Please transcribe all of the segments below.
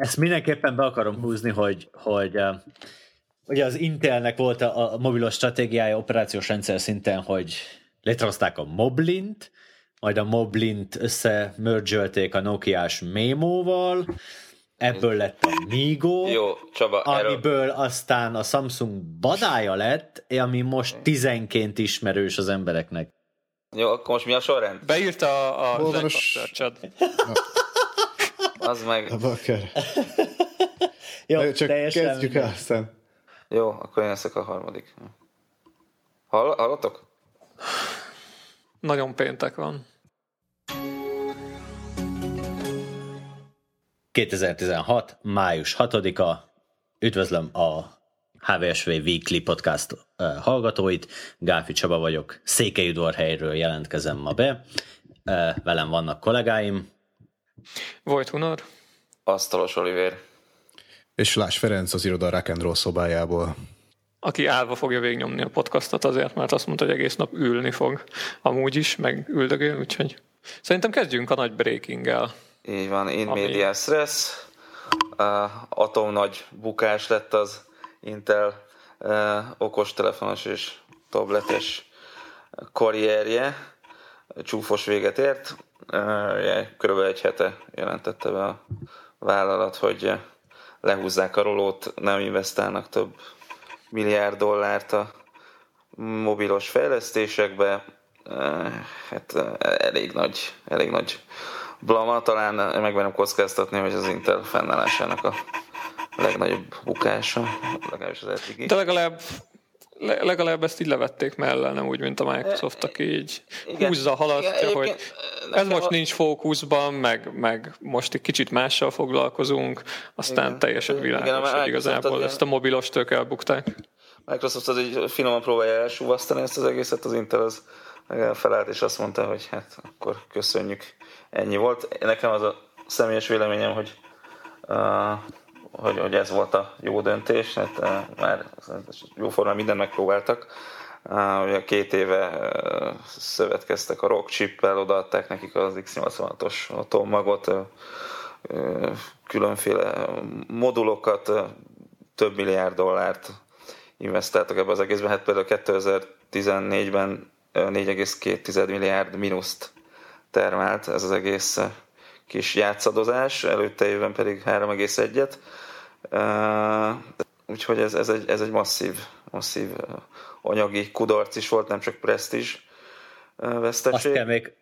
ezt mindenképpen be akarom húzni, hogy, hogy ugye az Intelnek volt a, a mobilos stratégiája operációs rendszer szinten, hogy létrehozták a Moblint, majd a Moblint összemergölték a Nokia-s Memo-val, ebből lett a Migo, Jó, Csaba, amiből erről... aztán a Samsung badája lett, ami most tizenként ismerős az embereknek. Jó, akkor most mi a sorrend? Beírta a, a Boldonos... Az meg... A bakker. Jó, csak kezdjük el aztán. Jó, akkor én leszek a harmadik. Hall, hallottok? Nagyon péntek van. 2016. május 6-a. Üdvözlöm a HVSV Weekly Podcast hallgatóit. Gáfi Csaba vagyok. Székelyudvarhelyről jelentkezem ma be. Velem vannak kollégáim. Vojt Hunor. Asztalos Oliver. És Lás Ferenc az iroda Rock and Roll szobájából. Aki állva fogja végnyomni a podcastot azért, mert azt mondta, hogy egész nap ülni fog. Amúgy is, meg üldögél, úgyhogy szerintem kezdjünk a nagy breaking-el. Így van, in Ami... media stress. Uh, atom nagy bukás lett az Intel uh, okostelefonos és tabletes karrierje. Csúfos véget ért. Körülbelül egy hete jelentette be a vállalat, hogy lehúzzák a rolót, nem investálnak több milliárd dollárt a mobilos fejlesztésekbe. Hát elég nagy, elég nagy blama, talán megmerem kockáztatni, hogy az Intel fennállásának a legnagyobb bukása, legalábbis az eddigi. De legalább legalább ezt így levették mellé, nem úgy, mint a Microsoft, aki így Igen. húzza, halasztja, Igen, hogy ez most a... nincs fókuszban, meg, meg most egy kicsit mással foglalkozunk, aztán Igen. teljesen világos, Igen, hogy igazából ezt a mobilos tök elbukták. Microsoft az egy finoman próbálja elsúvasztani ezt az egészet, az Intel az felállt, és azt mondta, hogy hát akkor köszönjük, ennyi volt. Nekem az a személyes véleményem, hogy uh, hogy, hogy ez volt a jó döntés, hát uh, már jóformán mindent megpróbáltak. Uh, ugye két éve uh, szövetkeztek a rock chip-el, odaadták nekik az X86-os atommagot, különféle modulokat, több milliárd dollárt investáltak ebbe az egészben. Hát például 2014-ben 4,2 milliárd mínuszt termelt ez az egész kis játszadozás, előtte évben pedig 3,1-et. Úgyhogy ez, ez, egy, ez egy masszív, masszív anyagi kudarc is volt, nem csak presztízs veszteség. Azt kell még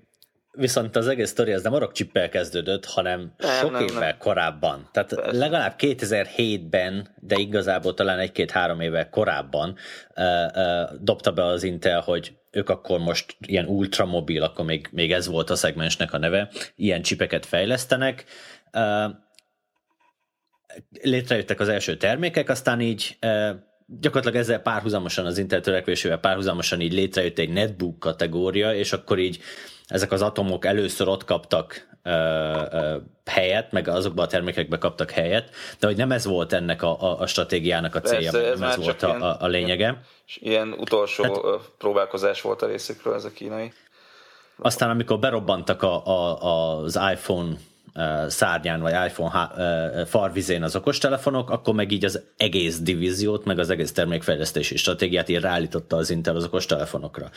Viszont az egész sztori az nem a rockchippel kezdődött, hanem nem, sok nem, évvel nem. korábban. Tehát Persze. legalább 2007-ben, de igazából talán egy-két-három évvel korábban uh, uh, dobta be az Intel, hogy ők akkor most ilyen ultramobil, akkor még, még ez volt a szegmensnek a neve, ilyen csipeket fejlesztenek. Létrejöttek az első termékek, aztán így gyakorlatilag ezzel párhuzamosan az Intel törekvésével párhuzamosan így létrejött egy netbook kategória, és akkor így ezek az atomok először ott kaptak helyet, meg azokban a termékekbe kaptak helyet, de hogy nem ez volt ennek a, a, a stratégiának a célja, Persze, ez nem ez volt a, a, a lényege. Ilyen, ilyen utolsó Tehát, próbálkozás volt a részükről ez a kínai. Aztán amikor berobbantak a, a, az iPhone szárnyán, vagy iPhone farvizén az okostelefonok, akkor meg így az egész divíziót, meg az egész termékfejlesztési stratégiát így ráállította az Intel az okostelefonokra.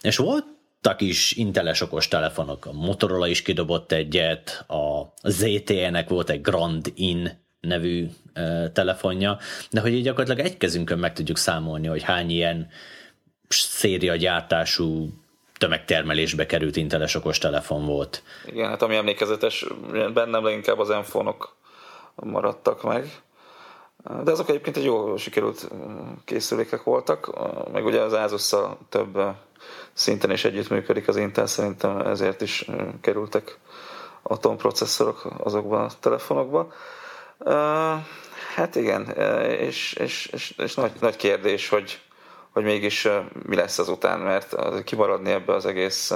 És volt voltak is inteles okos telefonok, a Motorola is kidobott egyet, a ZTE-nek volt egy Grand In nevű e, telefonja, de hogy így gyakorlatilag egy kezünkön meg tudjuk számolni, hogy hány ilyen széria gyártású tömegtermelésbe került inteles okos telefon volt. Igen, hát ami emlékezetes, bennem leginkább az enfonok maradtak meg. De azok egyébként egy jó sikerült készülékek voltak, meg ugye az asus több szinten is együttműködik az Intel, szerintem ezért is kerültek atomprocesszorok azokban a telefonokban. Hát igen, és, és, és, és nagy, nagy kérdés, hogy, hogy mégis mi lesz azután, mert kimaradni ebbe az egész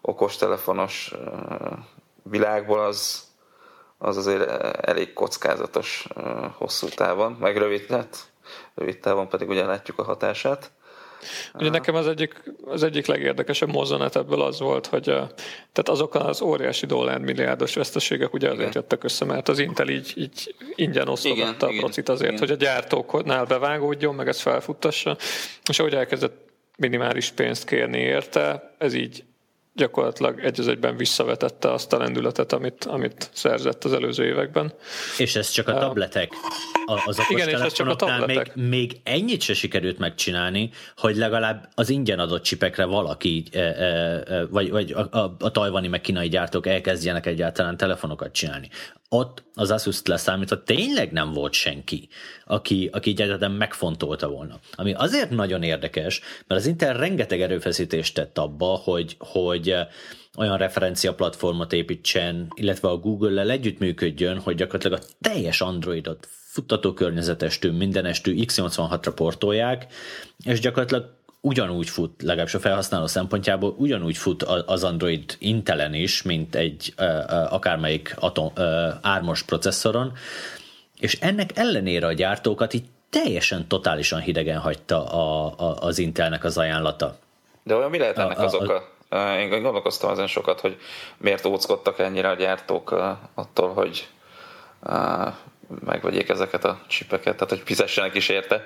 okostelefonos világból az, az azért elég kockázatos hosszú távon, meg rövid, hát rövid távon pedig ugye látjuk a hatását. Ugye nekem az egyik, az egyik legérdekesebb mozzanat ebből az volt, hogy tehát azok az óriási dollármilliárdos veszteségek ugye azért igen. jöttek össze, mert az Intel így, így ingyen osztogatta a procit azért, igen. hogy a gyártóknál bevágódjon, meg ezt felfuttassa, és ahogy elkezdett minimális pénzt kérni érte, ez így gyakorlatilag egy az egyben visszavetette azt a lendületet, amit, amit szerzett az előző években. És ez csak a tabletek? Az okos Igen, és ez csak a tabletek. Még, még ennyit se sikerült megcsinálni, hogy legalább az ingyen adott csipekre valaki, e, e, e, vagy, vagy a, a, a tajvani meg kínai gyártók elkezdjenek egyáltalán telefonokat csinálni ott az Asus-t leszámítva tényleg nem volt senki, aki, aki egyáltalán megfontolta volna. Ami azért nagyon érdekes, mert az Intel rengeteg erőfeszítést tett abba, hogy, hogy olyan referencia platformot építsen, illetve a Google-lel együttműködjön, hogy gyakorlatilag a teljes Androidot futtatókörnyezetestől, mindenestől x86-ra portolják, és gyakorlatilag ugyanúgy fut, legalábbis a felhasználó szempontjából ugyanúgy fut az Android Intelen is, mint egy akármelyik atom, ármos processzoron, és ennek ellenére a gyártókat így teljesen, totálisan hidegen hagyta a, a, az Intelnek az ajánlata. De olyan mi lehet ennek az oka? Én gondolkoztam ezen sokat, hogy miért óckodtak ennyire a gyártók attól, hogy megvegyék ezeket a csipeket, tehát hogy fizessenek is érte,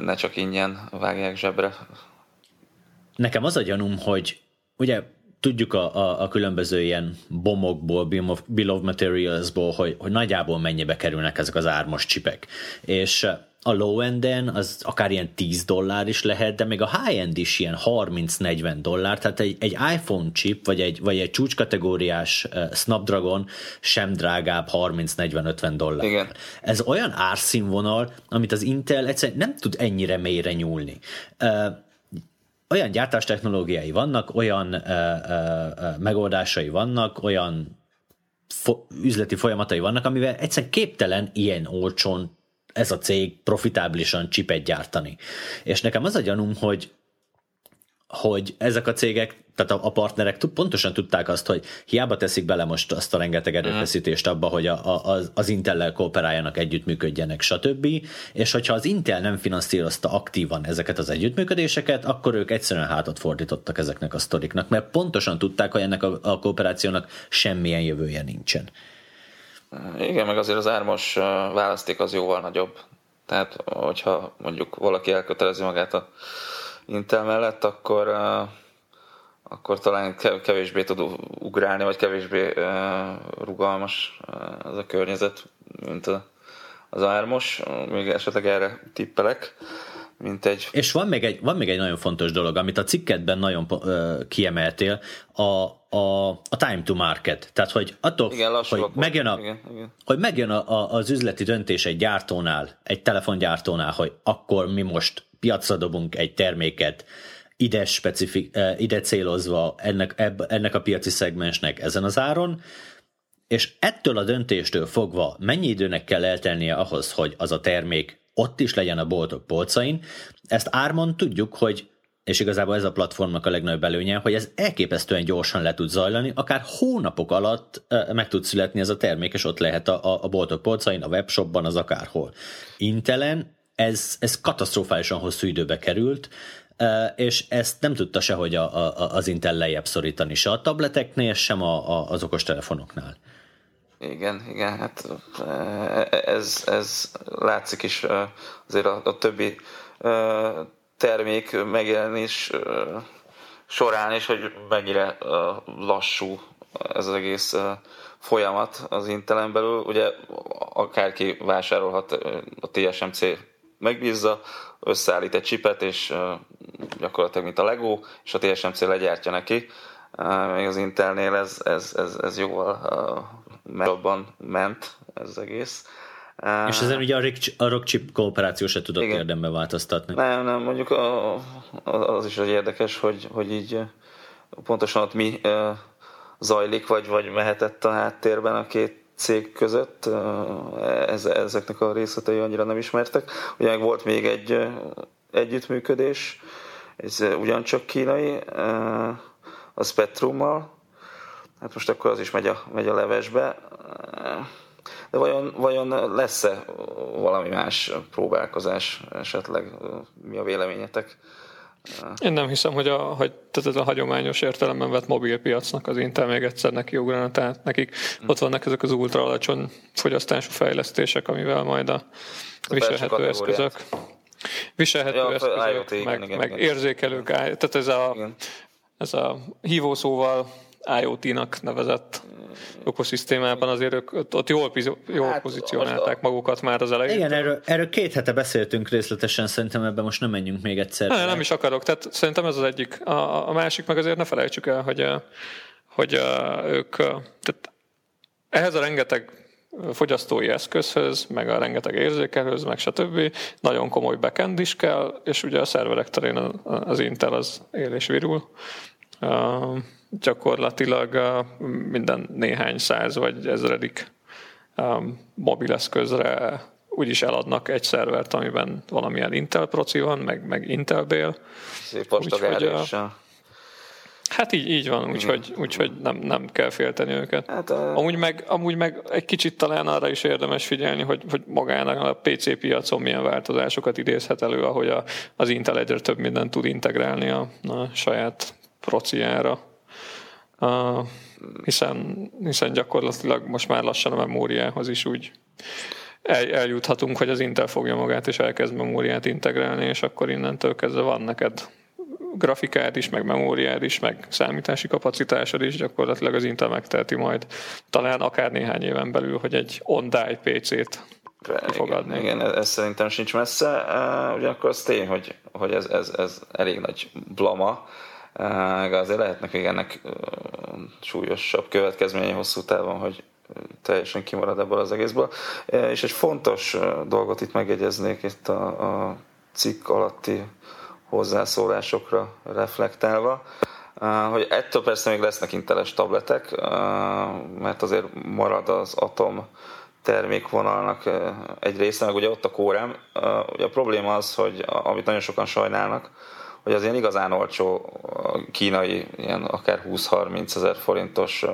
ne csak ingyen vágják zsebre. Nekem az a gyanúm, hogy ugye tudjuk a, a, a különböző ilyen bomokból, bill of materialsból, hogy, hogy nagyjából mennyibe kerülnek ezek az ármos csipek. És a low-enden az akár ilyen 10 dollár is lehet, de még a high-end is ilyen 30-40 dollár, tehát egy, egy iPhone chip, vagy egy, vagy egy csúcskategóriás uh, Snapdragon sem drágább 30-40-50 dollár. Igen. Ez olyan árszínvonal, amit az Intel egyszerűen nem tud ennyire mélyre nyúlni. Uh, olyan gyártástechnológiái vannak, olyan uh, uh, megoldásai vannak, olyan fo- üzleti folyamatai vannak, amivel egyszerűen képtelen ilyen olcsón ez a cég profitáblisan csipet gyártani. És nekem az a gyanúm, hogy hogy ezek a cégek, tehát a, a partnerek pontosan tudták azt, hogy hiába teszik bele most azt a rengeteg erőfeszítést abba, hogy a, a, az, az Intel-lel kooperáljanak, együttműködjenek, stb. És hogyha az Intel nem finanszírozta aktívan ezeket az együttműködéseket, akkor ők egyszerűen hátat fordítottak ezeknek a sztoriknak, mert pontosan tudták, hogy ennek a, a kooperációnak semmilyen jövője nincsen. Igen, meg azért az ármos választék az jóval nagyobb. Tehát, hogyha mondjuk valaki elkötelezi magát a Intel mellett, akkor, akkor talán kevésbé tud ugrálni, vagy kevésbé rugalmas az a környezet, mint az ármos. Még esetleg erre tippelek mint egy... És van még egy, van még egy nagyon fontos dolog, amit a cikketben nagyon uh, kiemeltél, a, a, a time to market. Tehát, hogy attól, igen, hogy, megjön a, igen, igen. hogy megjön a, a, az üzleti döntés egy gyártónál, egy telefongyártónál, hogy akkor mi most piacra dobunk egy terméket, ide, specifik, ide célozva ennek, ennek a piaci szegmensnek ezen az áron, és ettől a döntéstől fogva mennyi időnek kell eltelnie ahhoz, hogy az a termék ott is legyen a boltok polcain. Ezt ármon tudjuk, hogy és igazából ez a platformnak a legnagyobb előnye, hogy ez elképesztően gyorsan le tud zajlani, akár hónapok alatt meg tud születni ez a termék, és ott lehet a, a boltok polcain, a webshopban, az akárhol. Intelen ez, ez katasztrofálisan hosszú időbe került, és ezt nem tudta sehogy a, a, az Intel lejjebb szorítani, se a tableteknél, sem a, a, az okostelefonoknál. Igen, igen, hát ez, ez látszik is azért a, a többi termék megjelenés során is, hogy mennyire lassú ez az egész folyamat az Intelen belül. Ugye akárki vásárolhat a TSMC megbízza, összeállít egy csipet, és gyakorlatilag mint a Lego, és a TSMC legyártja neki. Még az Intelnél ez, ez, ez, ez jóval jobban ment ez az egész. És ezen ugye a, Rick, a Rockchip kooperáció se tudott Igen. érdemben változtatni. Nem, nem, mondjuk a, az is egy érdekes, hogy, hogy így pontosan ott mi zajlik, vagy, vagy mehetett a háttérben a két cég között. Ez, ezeknek a részletei annyira nem ismertek. Ugye meg volt még egy együttműködés, ez ugyancsak kínai, a Spectrummal, hát most akkor az is megy a, megy a levesbe. De vajon, vajon lesz-e valami más próbálkozás esetleg? Mi a véleményetek Én nem hiszem, hogy a, hogy, tehát ez a hagyományos értelemben vett mobilpiacnak az Intel még egyszer neki ugrana, tehát nekik hm. ott vannak ezek az ultra alacsony fogyasztású fejlesztések, amivel majd a viselhető eszközök viselhető ja, eszközök, IoT, meg, igen, meg igen, érzékelők, igen. tehát ez a, igen. ez a hívószóval IoT-nak nevezett ökoszisztémában azért ők ott jól, jól hát, pozícionálták magukat már az elején. Igen, erről, erről két hete beszéltünk részletesen, szerintem ebben most nem menjünk még egyszer. Nem, nem is akarok, tehát szerintem ez az egyik. A, a másik meg azért ne felejtsük el, hogy, hogy ők, tehát ehhez a rengeteg fogyasztói eszközhöz, meg a rengeteg érzékelőhöz, meg stb. Nagyon komoly backend is kell, és ugye a szerverek terén az Intel az él és virul gyakorlatilag minden néhány száz vagy ezredik mobileszközre úgyis eladnak egy szervert, amiben valamilyen Intel proci van, meg, meg Intel bél. Szép. Hát így, így van, úgyhogy, úgyhogy nem, nem kell félteni őket. Hát, uh... amúgy, meg, amúgy meg egy kicsit talán arra is érdemes figyelni, hogy, hogy magának a PC piacon milyen változásokat idézhet elő, ahogy a, az Intel egyre több mindent tud integrálni a, a saját prociára hiszen, hiszen gyakorlatilag most már lassan a memóriához is úgy el, eljuthatunk, hogy az Intel fogja magát és elkezd memóriát integrálni, és akkor innentől kezdve van neked grafikád is, meg memóriád is, meg számítási kapacitásod is, gyakorlatilag az Intel megteheti majd talán akár néhány éven belül, hogy egy on-die PC-t fogadni. Igen, igen, ez szerintem sincs messze. Ugyanakkor az tény, hogy, hogy ez, ez, ez elég nagy blama, azért lehetnek még ennek súlyosabb következménye hosszú távon, hogy teljesen kimarad ebből az egészből. És egy fontos dolgot itt megjegyeznék itt a, a cikk alatti hozzászólásokra reflektálva, hogy ettől persze még lesznek inteles tabletek, mert azért marad az Atom termékvonalnak egy része, meg ugye ott a kórem. Ugye a probléma az, hogy amit nagyon sokan sajnálnak, hogy az ilyen igazán olcsó kínai, ilyen akár 20-30 ezer forintos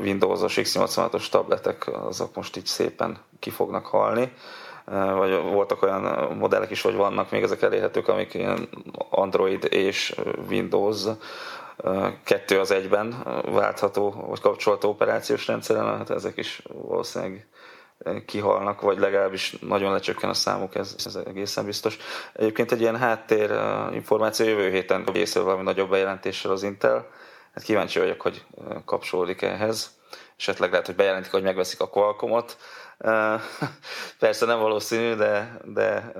Windows-os X86-os tabletek, azok most így szépen ki fognak halni. Vagy voltak olyan modellek is, hogy vannak még ezek elérhetők, amik ilyen Android és Windows kettő az egyben váltható, vagy kapcsolható operációs rendszeren, hát ezek is valószínűleg kihalnak, vagy legalábbis nagyon lecsökken a számuk, ez, ez egészen biztos. Egyébként egy ilyen háttér információ jövő héten készül valami nagyobb bejelentéssel az Intel. Hát kíváncsi vagyok, hogy kapcsolódik ehhez. Esetleg lehet, hogy bejelentik, hogy megveszik a Qualcommot. Persze nem valószínű, de, de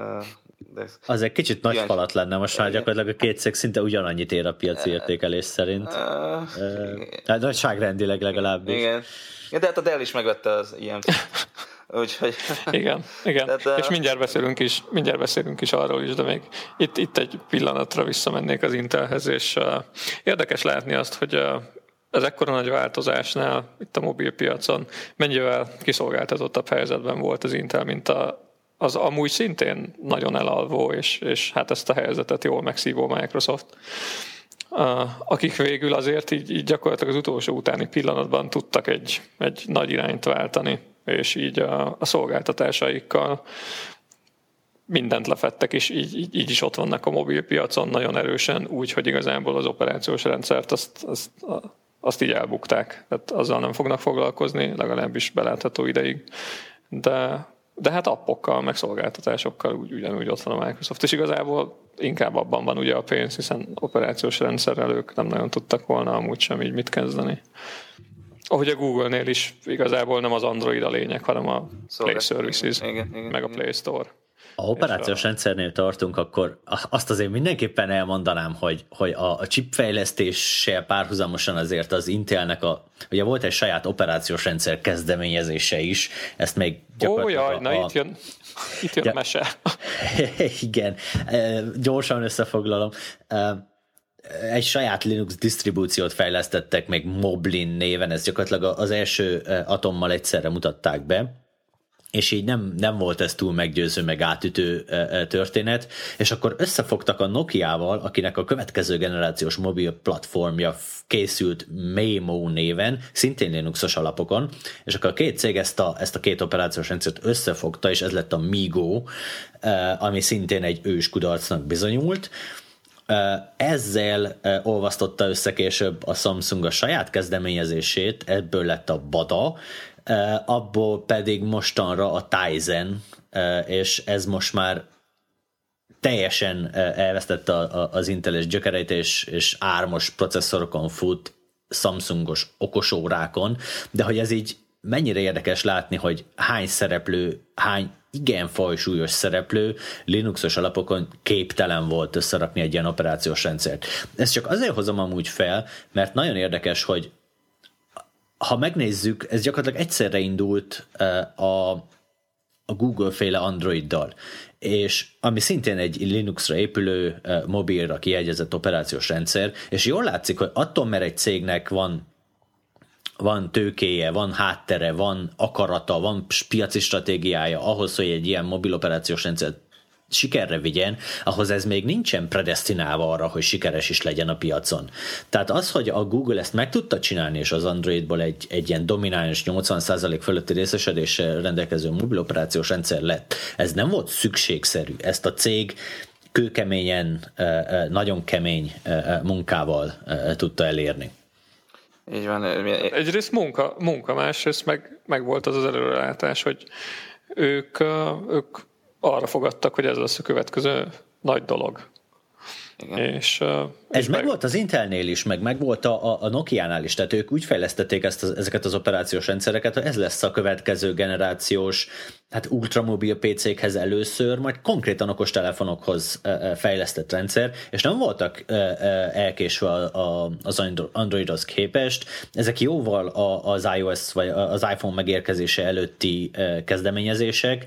de az egy kicsit nagy falat lenne, most már gyakorlatilag a két cég szinte ugyanannyit ér a piaci értékelés szerint. Uh, nagyságrendileg legalábbis. Igen. Ja, de hát a Dell is megvette az ilyen. Úgyhogy... Igen, igen. Tehát, és mindjárt beszélünk is, mindjárt beszélünk is arról is, de még itt, itt egy pillanatra visszamennék az Intelhez, és uh, érdekes látni azt, hogy uh, ez ekkora nagy változásnál itt a mobilpiacon mennyivel kiszolgáltatottabb helyzetben volt az Intel, mint a, az amúgy szintén nagyon elalvó, és, és hát ezt a helyzetet jól megszívó Microsoft akik végül azért így, így gyakorlatilag az utolsó utáni pillanatban tudtak egy, egy nagy irányt váltani, és így a, a szolgáltatásaikkal mindent lefettek, és így, így, is ott vannak a mobilpiacon nagyon erősen, úgy, hogy igazából az operációs rendszert azt, azt, azt így elbukták. Tehát azzal nem fognak foglalkozni, legalábbis belátható ideig. De de hát appokkal, meg szolgáltatásokkal úgy, ugyanúgy ott van a Microsoft, és igazából inkább abban van ugye a pénz, hiszen operációs rendszerrel ők nem nagyon tudtak volna amúgy sem így mit kezdeni. Ahogy a Google-nél is igazából nem az Android a lényeg, hanem a Play Services, igen, igen, meg a Play Store. Ha operációs rendszernél tartunk, akkor azt azért mindenképpen elmondanám, hogy, hogy a, a chipfejlesztéssel párhuzamosan azért az Intelnek a, ugye volt egy saját operációs rendszer kezdeményezése is, ezt még gyakorlatilag... Ó, jaj, a, na itt jön, itt jön ja, mese. igen, e, gyorsan összefoglalom e, egy saját Linux disztribúciót fejlesztettek még Moblin néven, ez gyakorlatilag az első atommal egyszerre mutatták be, és így nem, nem volt ez túl meggyőző, meg átütő történet, és akkor összefogtak a Nokia-val, akinek a következő generációs mobil platformja készült Maymo néven, szintén Linuxos alapokon, és akkor a két cég ezt a, ezt a két operációs rendszert összefogta, és ez lett a Migo, ami szintén egy ős kudarcnak bizonyult, Ezzel olvasztotta össze később a Samsung a saját kezdeményezését, ebből lett a Bada, abból pedig mostanra a Tizen, és ez most már teljesen elvesztette az Intel-es gyökereit, és, és ármos processzorokon fut, Samsungos okosórákon, de hogy ez így mennyire érdekes látni, hogy hány szereplő, hány igen fajsúlyos szereplő Linuxos alapokon képtelen volt összerakni egy ilyen operációs rendszert. Ezt csak azért hozom amúgy fel, mert nagyon érdekes, hogy ha megnézzük, ez gyakorlatilag egyszerre indult a, a Google-féle Androiddal, és ami szintén egy Linuxra épülő, mobilra kiegyezett operációs rendszer, és jól látszik, hogy attól, mert egy cégnek van van tőkéje, van háttere, van akarata, van piaci stratégiája ahhoz, hogy egy ilyen mobil operációs rendszer sikerre vigyen, ahhoz ez még nincsen predestinálva arra, hogy sikeres is legyen a piacon. Tehát az, hogy a Google ezt meg tudta csinálni, és az Androidból egy, egy ilyen domináns 80% fölötti részesedéssel rendelkező mobil operációs rendszer lett, ez nem volt szükségszerű. Ezt a cég kőkeményen, nagyon kemény munkával tudta elérni. Így van. Egyrészt munka, munka másrészt meg, meg volt az az előrelátás, hogy ők, ők arra fogadtak, hogy ez lesz a következő nagy dolog. Igen. És, uh, ez meg, volt az Intelnél is, meg meg volt a, a Nokia-nál is, tehát ők úgy fejlesztették ezt az, ezeket az operációs rendszereket, hogy ez lesz a következő generációs, hát ultramobil PC-khez először, majd konkrétan okos telefonokhoz fejlesztett rendszer, és nem voltak elkésve az Androidhoz képest. Ezek jóval az iOS vagy az iPhone megérkezése előtti kezdeményezések,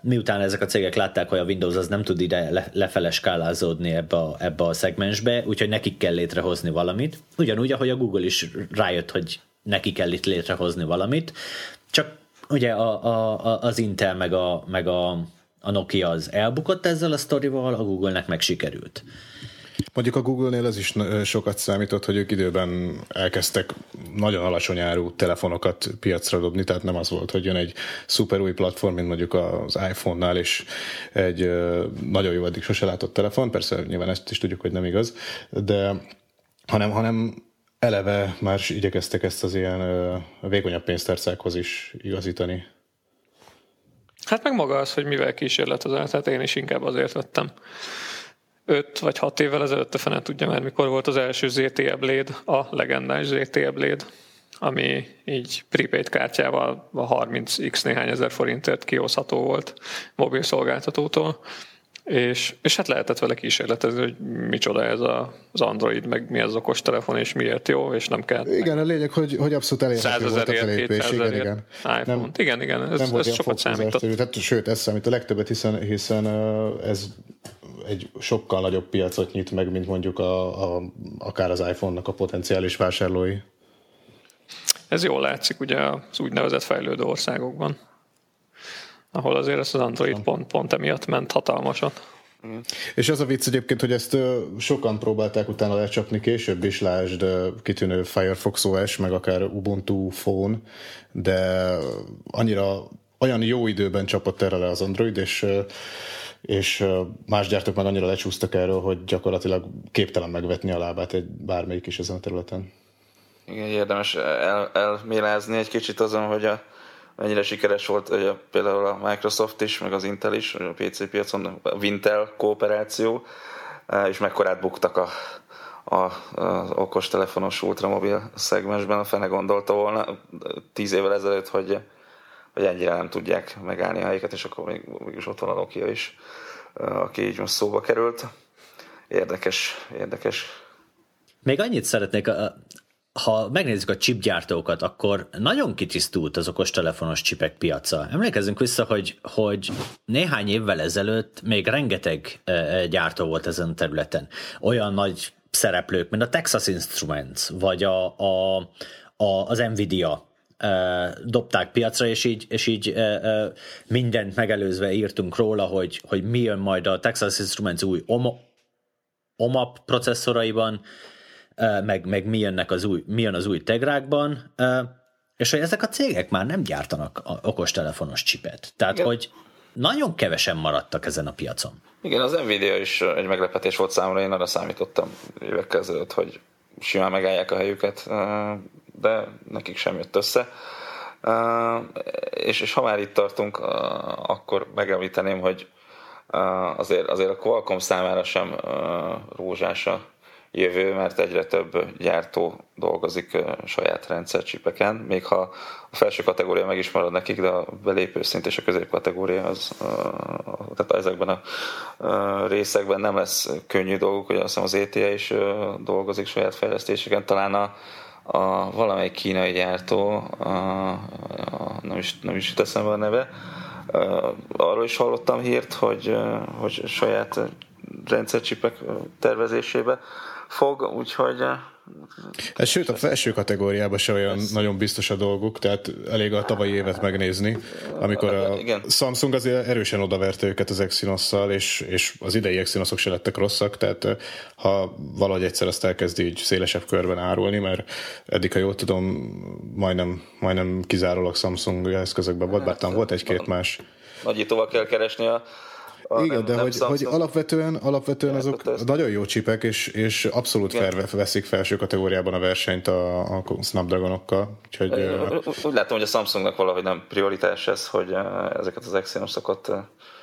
miután ezek a cégek látták, hogy a Windows az nem tud ide le, lefele skálázódni ebbe a, ebbe a szegmensbe, úgyhogy nekik kell létrehozni valamit. Ugyanúgy, ahogy a Google is rájött, hogy neki kell itt létrehozni valamit, csak ugye a, a, az Intel meg a, meg a, a Nokia az elbukott ezzel a sztorival, a Google-nek meg sikerült. Mondjuk a Google-nél az is sokat számított, hogy ők időben elkezdtek nagyon alacsony áru telefonokat piacra dobni, tehát nem az volt, hogy jön egy szuper új platform, mint mondjuk az iPhone-nál, és egy nagyon jó addig sose látott telefon, persze nyilván ezt is tudjuk, hogy nem igaz, de hanem, hanem eleve már igyekeztek ezt az ilyen vékonyabb pénztárcákhoz is igazítani. Hát meg maga az, hogy mivel kísérletezett, tehát én is inkább azért vettem. 5 vagy 6 évvel ezelőtt a fene tudja már, mikor volt az első ZTE Blade, a legendás ZTE Blade, ami így prepaid kártyával a 30x néhány ezer forintért kihozható volt mobil szolgáltatótól. És, és hát lehetett vele kísérletezni, hogy micsoda ez a, az Android, meg mi az okos telefon, és miért jó, és nem kell. Igen, a lényeg, hogy, hogy abszolút elérhető volt a felépés. Igen, igen. Nem, igen, igen, ez, nem ez sokat számított. Tehát, sőt, ez számít a legtöbbet, hiszen, hiszen ez egy sokkal nagyobb piacot nyit meg, mint mondjuk a, a, akár az iPhone-nak a potenciális vásárlói. Ez jól látszik ugye az úgynevezett fejlődő országokban, ahol azért ez az Android pont, pont emiatt ment hatalmasat. Mm. És az a vicc egyébként, hogy ezt sokan próbálták utána lecsapni később is, lásd kitűnő Firefox OS, meg akár Ubuntu Phone, de annyira olyan jó időben csapott erre le az Android, és és más gyártók meg annyira lecsúsztak erről, hogy gyakorlatilag képtelen megvetni a lábát egy bármelyik is ezen a területen. Igen, érdemes el, elmélázni egy kicsit azon, hogy a, mennyire sikeres volt hogy a, például a Microsoft is, meg az Intel is, a PC piacon, a Wintel kooperáció, és mekkorát buktak a, a, az okostelefonos ultramobil szegmensben. A fene gondolta volna tíz évvel ezelőtt, hogy hogy ennyire nem tudják megállni a helyeket, és akkor még, mégis ott van a Nokia is, aki így most szóba került. Érdekes, érdekes. Még annyit szeretnék, ha megnézzük a chipgyártókat, akkor nagyon kitisztult az okostelefonos csipek piaca. Emlékezzünk vissza, hogy, hogy néhány évvel ezelőtt még rengeteg gyártó volt ezen a területen. Olyan nagy szereplők, mint a Texas Instruments, vagy a, a, a, az Nvidia, dobták piacra, és így, és így mindent megelőzve írtunk róla, hogy, hogy mi jön majd a Texas Instruments új OMAP processzoraiban, meg, meg mi, jönnek az új, mi jön az új tegrákban, és hogy ezek a cégek már nem gyártanak okostelefonos csipet. Tehát, Igen. hogy nagyon kevesen maradtak ezen a piacon. Igen, az Nvidia is egy meglepetés volt számomra, én arra számítottam évekkel ezelőtt, hogy simán megállják a helyüket, de nekik sem jött össze. És, és ha már itt tartunk, akkor megemlíteném, hogy azért, azért a Qualcomm számára sem rózsás a jövő, mert egyre több gyártó dolgozik saját rendszercsipeken, még ha a felső kategória meg is marad nekik, de a belépő szint és a középkategória az, tehát ezekben a részekben nem lesz könnyű dolguk, hogy azt hiszem az ETA is dolgozik saját fejlesztéseken, talán a, a valamelyik kínai gyártó, a, a, nem, is, nem is jut eszembe a neve, arról is hallottam hírt, hogy, hogy saját rendszercsipek tervezésébe fog, úgyhogy ez sőt, a felső kategóriában se olyan ez... nagyon biztos a dolguk, tehát elég a tavalyi évet megnézni, amikor a Igen. Samsung azért erősen odaverte őket az Exynos-szal, és, és az idei Exynosok se lettek rosszak, tehát ha valahogy egyszer azt elkezdi így szélesebb körben árulni, mert eddig, ha jól tudom, majdnem, majdnem kizárólag Samsung eszközökben volt, bár volt egy-két más. Nagyítóval kell keresni a a, Igen, nem, de nem hogy, hogy alapvetően, alapvetően azok ezt. nagyon jó csipek, és, és abszolút fel, veszik felső kategóriában a versenyt a, a Snapdragonokkal. Úgyhogy, úgy látom, hogy a Samsungnak valahogy nem prioritás ez, hogy ezeket az Exynosokat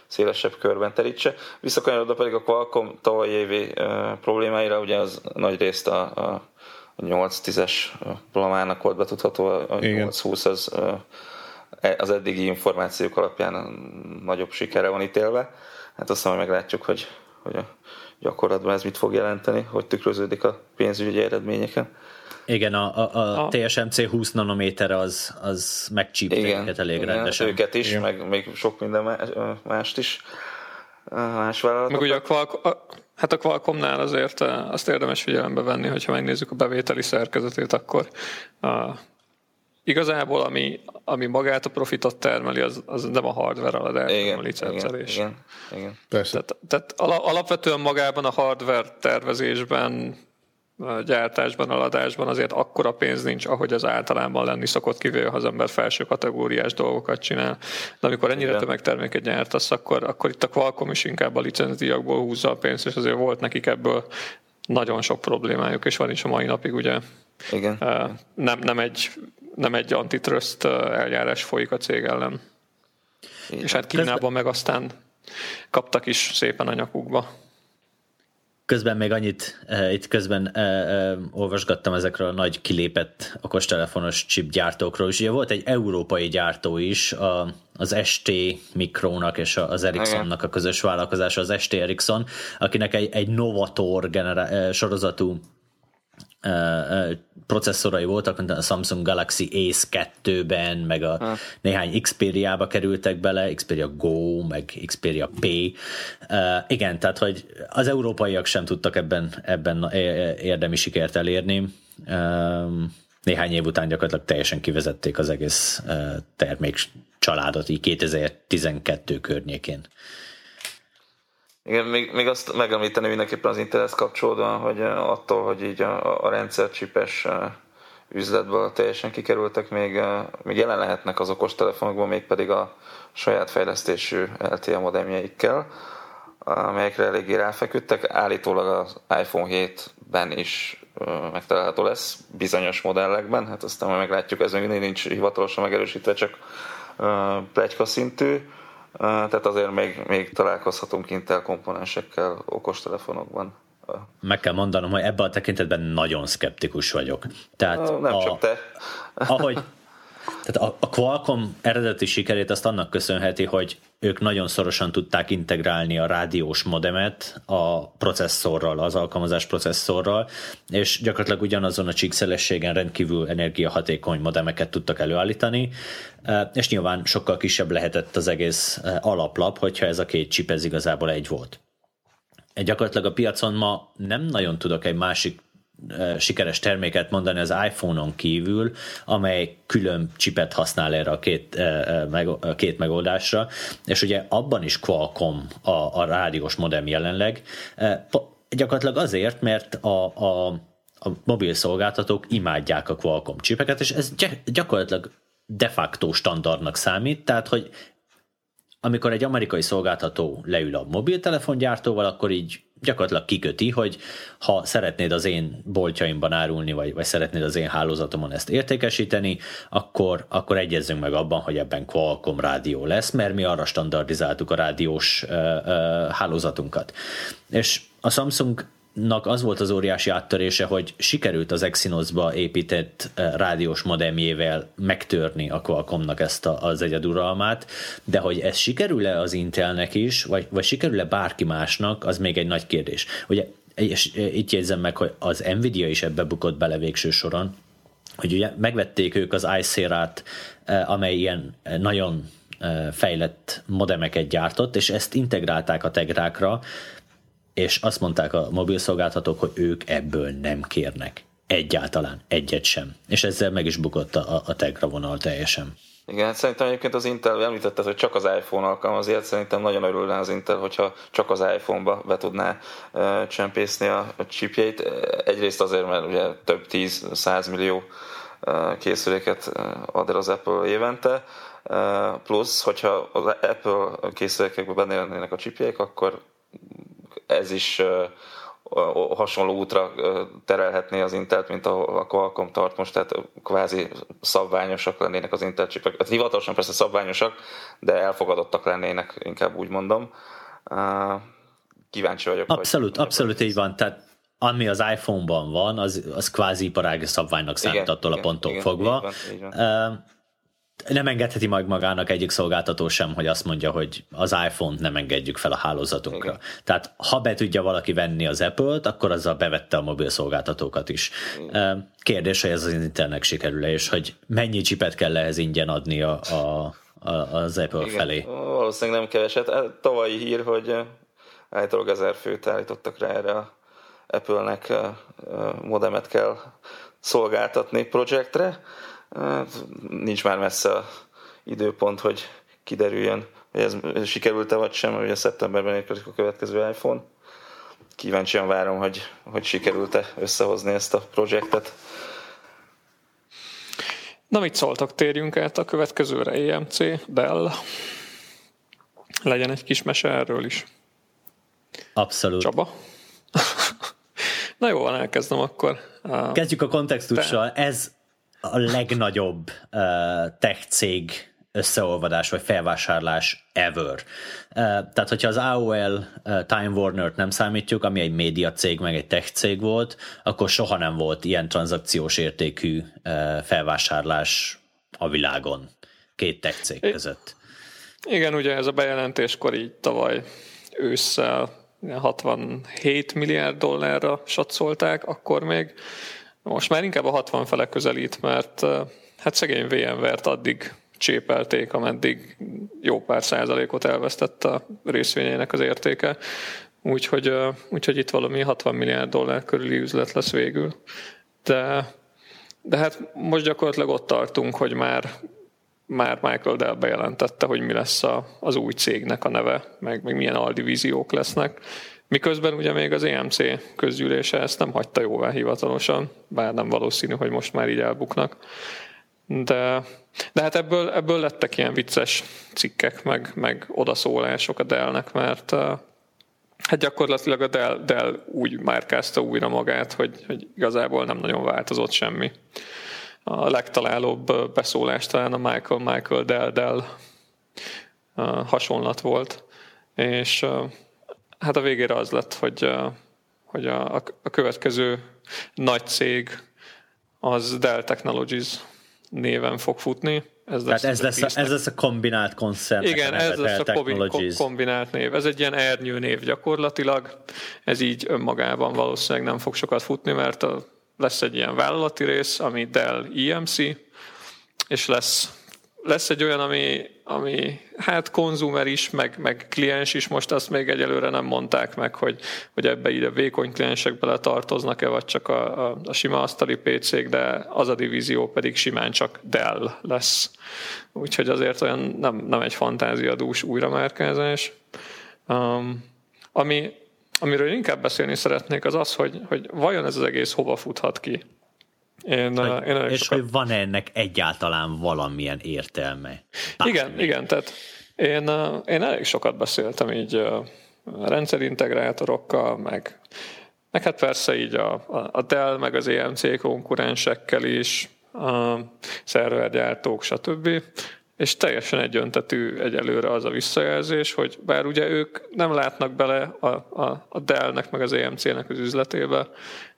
szélesebb körben terítse. Visszakanyarodva pedig a Qualcomm tavaly évi problémáira, ugye az nagy részt a, a 8-10-es plamának volt betudható, a 8-20 az az eddigi információk alapján nagyobb sikere van ítélve. Hát aztán majd meglátjuk, hogy, hogy a gyakorlatban ez mit fog jelenteni, hogy tükröződik a pénzügyi eredményeken. Igen, a, a, a TSMC 20 nanométer az, az megcsípte őket elég igen, rendesen. őket is, igen. meg még sok minden mást is, más vállalatokat. Meg ugye a, Qualcomm, a, hát a Qualcommnál azért azt érdemes figyelembe venni, hogyha megnézzük a bevételi szerkezetét, akkor a Igazából, ami, ami magát a profitot termeli, az, az nem a hardware eladás, hanem a licencelés. Igen, igen. Persze. Tehát, tehát alapvetően magában a hardware tervezésben, gyártásban, eladásban azért akkora pénz nincs, ahogy az általában lenni szokott, kivéve ha az ember felső kategóriás dolgokat csinál. De amikor ennyire tömegterméket gyártasz, akkor, akkor itt a Qualcomm is inkább a licencdíjakból húzza a pénzt, és azért volt nekik ebből nagyon sok problémájuk, és van is a mai napig, ugye. Igen. Nem, nem egy nem egy antitrust eljárás folyik a cég ellen. Igen. És hát Kínában meg aztán kaptak is szépen a nyakukba. Közben még annyit, itt közben olvasgattam ezekről a nagy kilépett okostelefonos chip gyártókról, és ugye volt egy európai gyártó is, a, az ST Micronak és az Ericssonnak a közös vállalkozása, az ST Ericsson, akinek egy, egy Novator generá- sorozatú processzorai voltak, mint a Samsung Galaxy Ace 2-ben, meg a ha. néhány Xperia-ba kerültek bele, Xperia Go, meg Xperia P. Uh, igen, tehát, hogy az európaiak sem tudtak ebben, ebben érdemi sikert elérni. Uh, néhány év után gyakorlatilag teljesen kivezették az egész uh, termék családot, így 2012 környékén. Igen, még, még azt megemlíteni mindenképpen az internet kapcsolódóan, hogy attól, hogy így a, a rendszercsipes üzletből teljesen kikerültek, még, még jelen lehetnek az okostelefonokban, még pedig a saját fejlesztésű LTE modemjeikkel, amelyekre eléggé ráfeküdtek. Állítólag az iPhone 7-ben is megtalálható lesz bizonyos modellekben, hát aztán majd meglátjuk, ez még nincs hivatalosan megerősítve, csak plegyka szintű tehát azért még, még találkozhatunk Intel komponensekkel okostelefonokban. Meg kell mondanom, hogy ebben a tekintetben nagyon szkeptikus vagyok. Tehát Nem a, csak te. Ahogy, tehát a, a Qualcomm eredeti sikerét azt annak köszönheti, hogy ők nagyon szorosan tudták integrálni a rádiós modemet a processzorral, az alkalmazás processzorral, és gyakorlatilag ugyanazon a csíkszelességen rendkívül energiahatékony modemeket tudtak előállítani, és nyilván sokkal kisebb lehetett az egész alaplap, hogyha ez a két chip ez igazából egy volt. Gyakorlatilag a piacon ma nem nagyon tudok egy másik sikeres terméket mondani az iPhone-on kívül, amely külön csipet használ erre a két, a két megoldásra, és ugye abban is Qualcomm a, a rádiós modem jelenleg, gyakorlatilag azért, mert a, a, a mobil szolgáltatók imádják a Qualcomm csipeket, és ez gyakorlatilag de facto standardnak számít, tehát hogy amikor egy amerikai szolgáltató leül a mobiltelefongyártóval, akkor így gyakorlatilag kiköti, hogy ha szeretnéd az én boltjaimban árulni, vagy, vagy szeretnéd az én hálózatomon ezt értékesíteni, akkor, akkor egyezzünk meg abban, hogy ebben Qualcomm rádió lesz, mert mi arra standardizáltuk a rádiós uh, uh, hálózatunkat. És a Samsung nak az volt az óriási áttörése, hogy sikerült az Exynosba épített eh, rádiós modemjével megtörni a Qualcommnak ezt a, az egyeduralmát, de hogy ez sikerül-e az Intelnek is, vagy, vagy sikerül-e bárki másnak, az még egy nagy kérdés. Ugye, és eh, itt jegyzem meg, hogy az Nvidia is ebbe bukott bele végső soron, hogy ugye megvették ők az iSera-t, eh, amely ilyen nagyon fejlett modemeket gyártott, és ezt integrálták a tegrákra, és azt mondták a mobil szolgáltatók, hogy ők ebből nem kérnek. Egyáltalán, egyet sem. És ezzel meg is bukott a, a Tegra vonal teljesen. Igen, szerintem egyébként az Intel említetted, hogy csak az iPhone alkalmaz ilyet, szerintem nagyon örülne az Intel, hogyha csak az iPhone-ba be tudná csempészni a, chipjeit. Egyrészt azért, mert ugye több 10-100 millió uh, készüléket ad el az Apple évente, plusz, hogyha az Apple készülékekben benne a chipjeik, akkor ez is hasonló útra terelhetné az Intelt, mint ahol a Qualcomm tart most, tehát kvázi szabványosak lennének az Intel csipek. Hát hivatalosan persze szabványosak, de elfogadottak lennének, inkább úgy mondom. Kíváncsi vagyok. Abszolút, hogy abszolút így van. Tehát ami az iPhone-ban van, az, az kvázi iparági szabványnak számít attól igen, a ponttól igen, fogva. Így van, így van nem engedheti majd magának egyik szolgáltató sem, hogy azt mondja, hogy az iPhone-t nem engedjük fel a hálózatunkra. Igen. Tehát ha be tudja valaki venni az Apple-t, akkor azzal bevette a mobil szolgáltatókat is. Igen. Kérdés, hogy ez az internet sikerül és hogy mennyi csipet kell ehhez ingyen adni a, a, a, az Apple Igen. felé. Valószínűleg nem keveset. Hát, tavalyi hír, hogy állítólag ezer főt állítottak rá erre a Apple-nek modemet kell szolgáltatni projektre hát nincs már messze a időpont, hogy kiderüljön, hogy ez, ez sikerült-e vagy sem, mert ugye szeptemberben érkezik a következő iPhone. Kíváncsian várom, hogy, hogy sikerült-e összehozni ezt a projektet. Na mit szóltak, térjünk át a következőre, EMC, Dell. Legyen egy kis mese erről is. Abszolút. Csaba? Na jó, van, elkezdem akkor. Kezdjük a kontextussal. Te... Ez a legnagyobb uh, tech cég összeolvadás vagy felvásárlás ever. Tehát, hogyha az AOL Time Warner-t nem számítjuk, ami egy média cég, meg egy tech cég volt, akkor soha nem volt ilyen tranzakciós értékű felvásárlás a világon két tech cég között. Igen, ugye ez a bejelentéskor így tavaly ősszel 67 milliárd dollárra satszolták, akkor még most már inkább a 60 fele közelít, mert hát szegény VMware-t addig csépelték, ameddig jó pár százalékot elvesztett a részvényeinek az értéke. Úgyhogy, úgyhogy itt valami 60 milliárd dollár körüli üzlet lesz végül. De, de hát most gyakorlatilag ott tartunk, hogy már már Michael Dell bejelentette, hogy mi lesz a, az új cégnek a neve, meg, meg milyen aldivíziók lesznek. Miközben ugye még az EMC közgyűlése ezt nem hagyta jóvá hivatalosan, bár nem valószínű, hogy most már így elbuknak. De, de hát ebből, ebből lettek ilyen vicces cikkek, meg, meg odaszólások a Dell-nek, mert hát gyakorlatilag a Dell, Dell úgy márkázta újra magát, hogy, hogy igazából nem nagyon változott semmi. A legtalálóbb beszólás talán a Michael Michael Dell Dell hasonlat volt, és Hát a végére az lett, hogy, hogy a, a következő nagy cég az Dell Technologies néven fog futni. Ez lesz, Tehát ez lesz, a, ez lesz a kombinált koncern. Igen, ez lesz a kombinált név. Ez egy ilyen ernyő név gyakorlatilag. Ez így önmagában valószínűleg nem fog sokat futni, mert a, lesz egy ilyen vállalati rész, ami Dell EMC, és lesz lesz egy olyan, ami, ami hát konzumer is, meg, meg kliens is, most azt még egyelőre nem mondták meg, hogy, hogy ebbe ide vékony kliensek bele tartoznak-e, vagy csak a, a, a sima asztali pc de az a divízió pedig simán csak Dell lesz. Úgyhogy azért olyan nem, nem egy fantáziadús újramárkázás. Um, ami, amiről inkább beszélni szeretnék, az az, hogy, hogy vajon ez az egész hova futhat ki. Én, hogy, én és sokat... hogy van ennek egyáltalán valamilyen értelme? Bármi. Igen, igen, tehát Én, én elég sokat beszéltem így a rendszerintegrátorokkal, meg, meg hát persze így a, a Dell, meg az EMC konkurensekkel is, a szervergyártók, stb. És teljesen egyöntetű egyelőre az a visszajelzés, hogy bár ugye ők nem látnak bele a, a, a Dell-nek, meg az EMC-nek az üzletébe,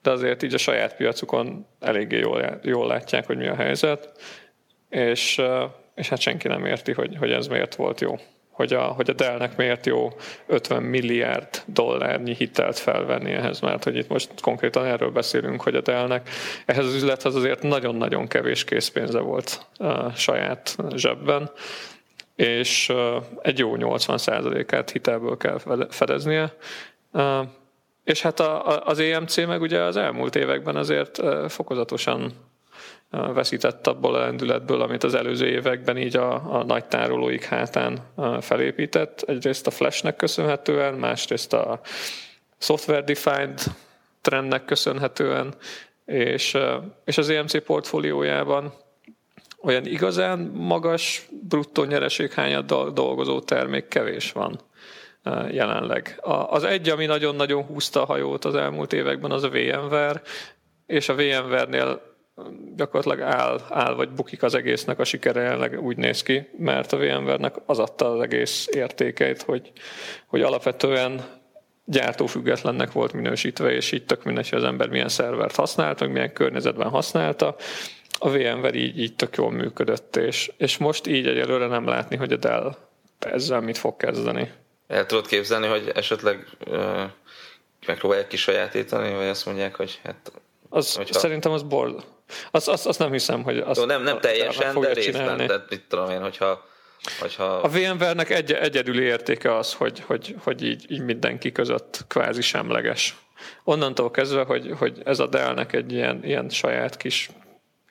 de azért így a saját piacukon eléggé jól, jól látják, hogy mi a helyzet, és, és hát senki nem érti, hogy, hogy ez miért volt jó hogy a, hogy a Dell-nek miért jó 50 milliárd dollárnyi hitelt felvenni ehhez, mert hogy itt most konkrétan erről beszélünk, hogy a Dell-nek ehhez az üzlethez azért nagyon-nagyon kevés készpénze volt a saját zsebben, és egy jó 80%-át hitelből kell fedeznie. És hát az EMC meg ugye az elmúlt években azért fokozatosan veszített abból a lendületből, amit az előző években így a, a nagy tárolóik hátán felépített. Egyrészt a Flashnek köszönhetően, másrészt a software-defined trendnek köszönhetően, és, és az EMC portfóliójában olyan igazán magas bruttó nyereséghányat dolgozó termék kevés van jelenleg. Az egy, ami nagyon-nagyon húzta a hajót az elmúlt években, az a VMware, és a VMware-nél gyakorlatilag áll, áll vagy bukik az egésznek a sikere jelenleg úgy néz ki, mert a VMware-nek az adta az egész értékeit, hogy, hogy alapvetően gyártófüggetlennek volt minősítve, és így tök mindegy, hogy az ember milyen szervert használt, meg milyen környezetben használta. A VMware így, így tök jól működött, és, és most így egyelőre nem látni, hogy a Dell ezzel mit fog kezdeni. El tudod képzelni, hogy esetleg uh, megpróbálják kisajátítani, vagy azt mondják, hogy hát az, hogyha... Szerintem az bord. Azt, azt, azt nem hiszem, hogy azt Jó, nem, nem teljesen, de részben, csinálni. tehát mit tudom én, hogyha Hogyha... A VMware-nek egy, egyedüli értéke az, hogy, hogy, hogy így, így mindenki között kvázi semleges. Onnantól kezdve, hogy, hogy ez a Dell-nek egy ilyen, ilyen saját kis,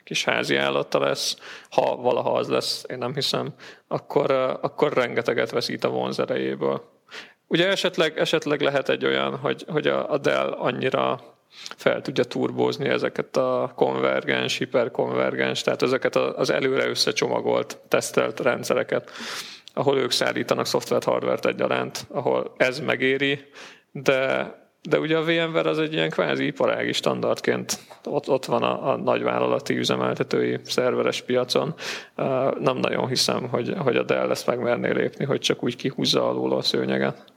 kis házi állata lesz, ha valaha az lesz, én nem hiszem, akkor, akkor rengeteget veszít a vonzerejéből. Ugye esetleg, esetleg lehet egy olyan, hogy, hogy a, a Dell annyira fel tudja turbózni ezeket a konvergens, hiperkonvergens, tehát ezeket az előre összecsomagolt, tesztelt rendszereket, ahol ők szállítanak szoftvert, hardvert egyaránt, ahol ez megéri, de, de ugye a VMware az egy ilyen kvázi iparági standardként ott, ott van a, a nagyvállalati üzemeltetői szerveres piacon. Nem nagyon hiszem, hogy, hogy a Dell ezt megmerné lépni, hogy csak úgy kihúzza alul a szőnyeget.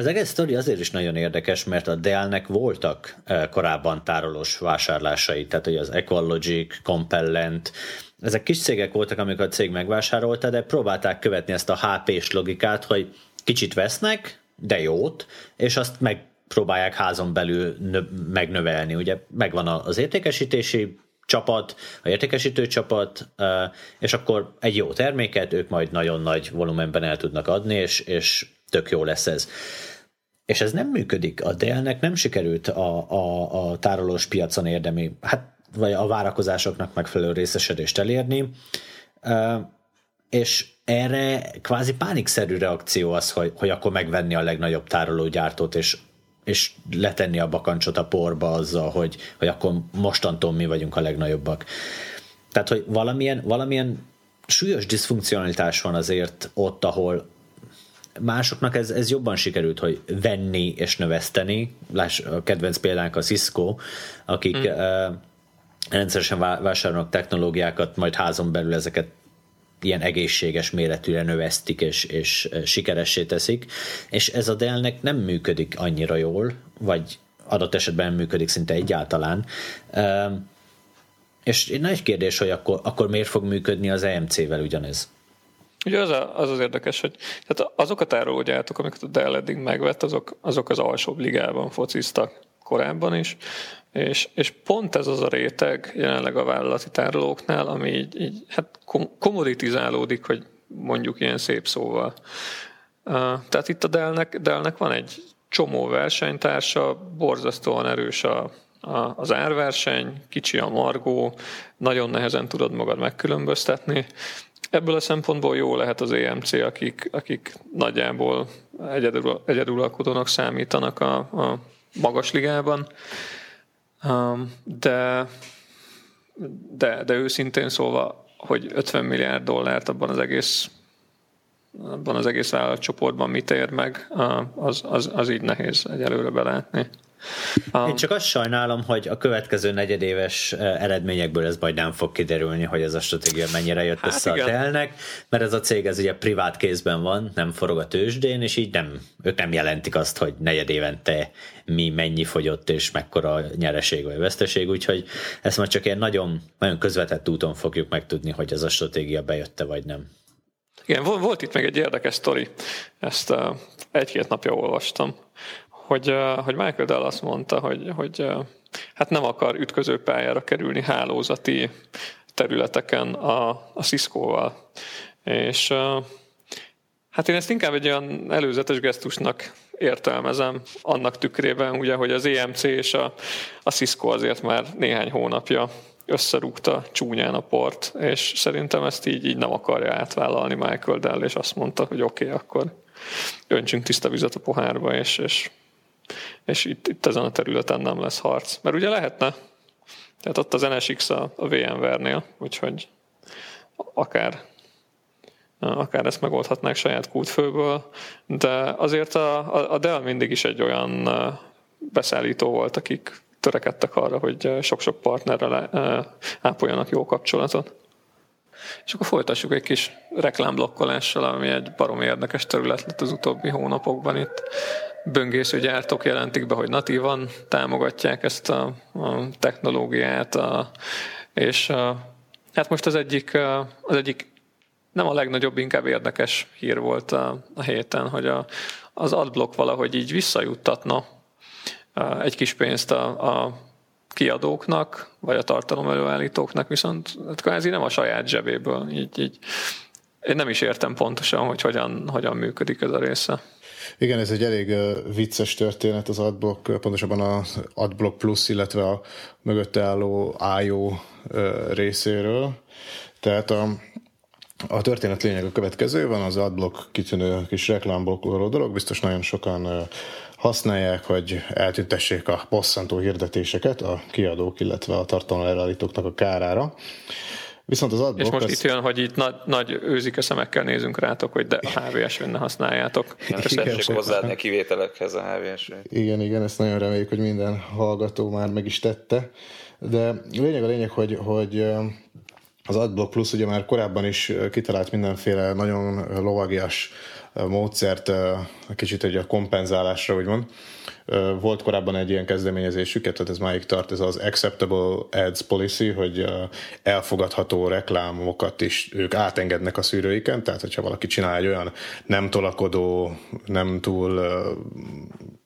Az egész sztori azért is nagyon érdekes, mert a Dell-nek voltak korábban tárolós vásárlásai, tehát hogy az Ecologic, Compellent, ezek kis cégek voltak, amikor a cég megvásárolta, de próbálták követni ezt a HP-s logikát, hogy kicsit vesznek, de jót, és azt megpróbálják házon belül nö- megnövelni. Ugye megvan az értékesítési csapat, a értékesítő csapat, és akkor egy jó terméket ők majd nagyon nagy volumenben el tudnak adni, és, és tök jó lesz ez. És ez nem működik. A Dell-nek nem sikerült a, a, a tárolós piacon érdemi, hát vagy a várakozásoknak megfelelő részesedést elérni, és erre kvázi pánikszerű reakció az, hogy, hogy akkor megvenni a legnagyobb tárológyártót, és, és letenni a bakancsot a porba azzal, hogy, hogy akkor mostantól mi vagyunk a legnagyobbak. Tehát, hogy valamilyen, valamilyen súlyos diszfunkcionalitás van azért ott, ahol, másoknak ez, ez jobban sikerült, hogy venni és növeszteni. Láss, a kedvenc példánk a Cisco, akik hmm. uh, rendszeresen vásárolnak technológiákat, majd házon belül ezeket ilyen egészséges méretűre növesztik és, és sikeressé teszik, és ez a Dell-nek nem működik annyira jól, vagy adott esetben nem működik szinte egyáltalán. Uh, és nagy kérdés, hogy akkor, akkor miért fog működni az EMC-vel ugyanez? Ugye az, a, az az érdekes, hogy tehát azok a tárológyártók, amiket a Dell eddig megvett, azok, azok az alsóbb ligában fociztak korábban is, és, és pont ez az a réteg jelenleg a vállalati tárolóknál, ami így, így hát komoditizálódik, hogy mondjuk ilyen szép szóval. Tehát itt a Dellnek, Dellnek van egy csomó versenytársa, borzasztóan erős a, a, az árverseny, kicsi a margó, nagyon nehezen tudod magad megkülönböztetni, Ebből a szempontból jó lehet az EMC, akik, akik nagyjából egyedül, egyedülalkodónak számítanak a, a magas ligában. Um, de, de, de őszintén szólva, hogy 50 milliárd dollárt abban az egész abban az egész vállalatcsoportban mit ér meg, az, az, az így nehéz egyelőre belátni. Um, Én csak azt sajnálom, hogy a következő negyedéves eredményekből ez majd nem fog kiderülni, hogy ez a stratégia mennyire jött hát össze igen. a telnek, mert ez a cég ez ugye privát kézben van, nem forog a tőzsdén, és így nem, ők nem jelentik azt, hogy negyedévente mi mennyi fogyott, és mekkora nyereség vagy veszteség, úgyhogy ezt majd csak ilyen nagyon, nagyon közvetett úton fogjuk megtudni, hogy ez a stratégia bejötte vagy nem. Igen, volt itt meg egy érdekes sztori, ezt egy-két napja olvastam hogy, hogy Michael Dell azt mondta, hogy, hogy hát nem akar ütköző pályára kerülni hálózati területeken a, a Cisco-val. És hát én ezt inkább egy olyan előzetes gesztusnak értelmezem, annak tükrében, ugye, hogy az EMC és a, a Cisco azért már néhány hónapja összerúgta csúnyán a port, és szerintem ezt így, így nem akarja átvállalni Michael Dell, és azt mondta, hogy oké, okay, akkor öntsünk tiszta vizet a pohárba, és, és és itt, itt ezen a területen nem lesz harc. Mert ugye lehetne, tehát ott az NSX a, a VMware-nél, úgyhogy akár akár ezt megoldhatnák saját kútfőből, de azért a, a Dell mindig is egy olyan beszállító volt, akik törekedtek arra, hogy sok-sok partnerrel ápoljanak jó kapcsolatot. És akkor folytassuk egy kis reklámblokkolással, ami egy barom érdekes terület lett az utóbbi hónapokban itt. Böngésző gyártók jelentik be, hogy natívan támogatják ezt a, a technológiát, a, és a, hát most az egyik, az egyik nem a legnagyobb, inkább érdekes hír volt a, a héten, hogy a, az adblock valahogy így visszajuttatna egy kis pénzt a, a kiadóknak, vagy a tartalom előállítóknak, viszont hát kvázi nem a saját zsebéből. Így, így. Én nem is értem pontosan, hogy hogyan, hogyan működik ez a része. Igen, ez egy elég vicces történet az Adblock, pontosabban az Adblock Plus, illetve a mögötte álló IO részéről. Tehát a, a történet lényeg a következő, van az Adblock kitűnő kis reklámblokkoló dolog, biztos nagyon sokan használják, hogy eltüntessék a bosszantó hirdetéseket a kiadók, illetve a tartalom a kárára. Viszont az adblock... És most az... itt jön, hogy itt nagy, nagy őzike szemekkel nézünk rátok, hogy de a hvs ne használjátok. Tessék hozzáadni a kivételekhez a hvs Igen, igen, ezt nagyon reméljük, hogy minden hallgató már meg is tette. De lényeg a lényeg, hogy, hogy az AdBlock Plus ugye már korábban is kitalált mindenféle nagyon lovagias módszert kicsit egy a kompenzálásra, úgymond. Volt korábban egy ilyen kezdeményezésük, tehát ez máig tart, ez az Acceptable Ads Policy, hogy elfogadható reklámokat is ők átengednek a szűrőiken, tehát hogyha valaki csinál egy olyan nem tolakodó, nem túl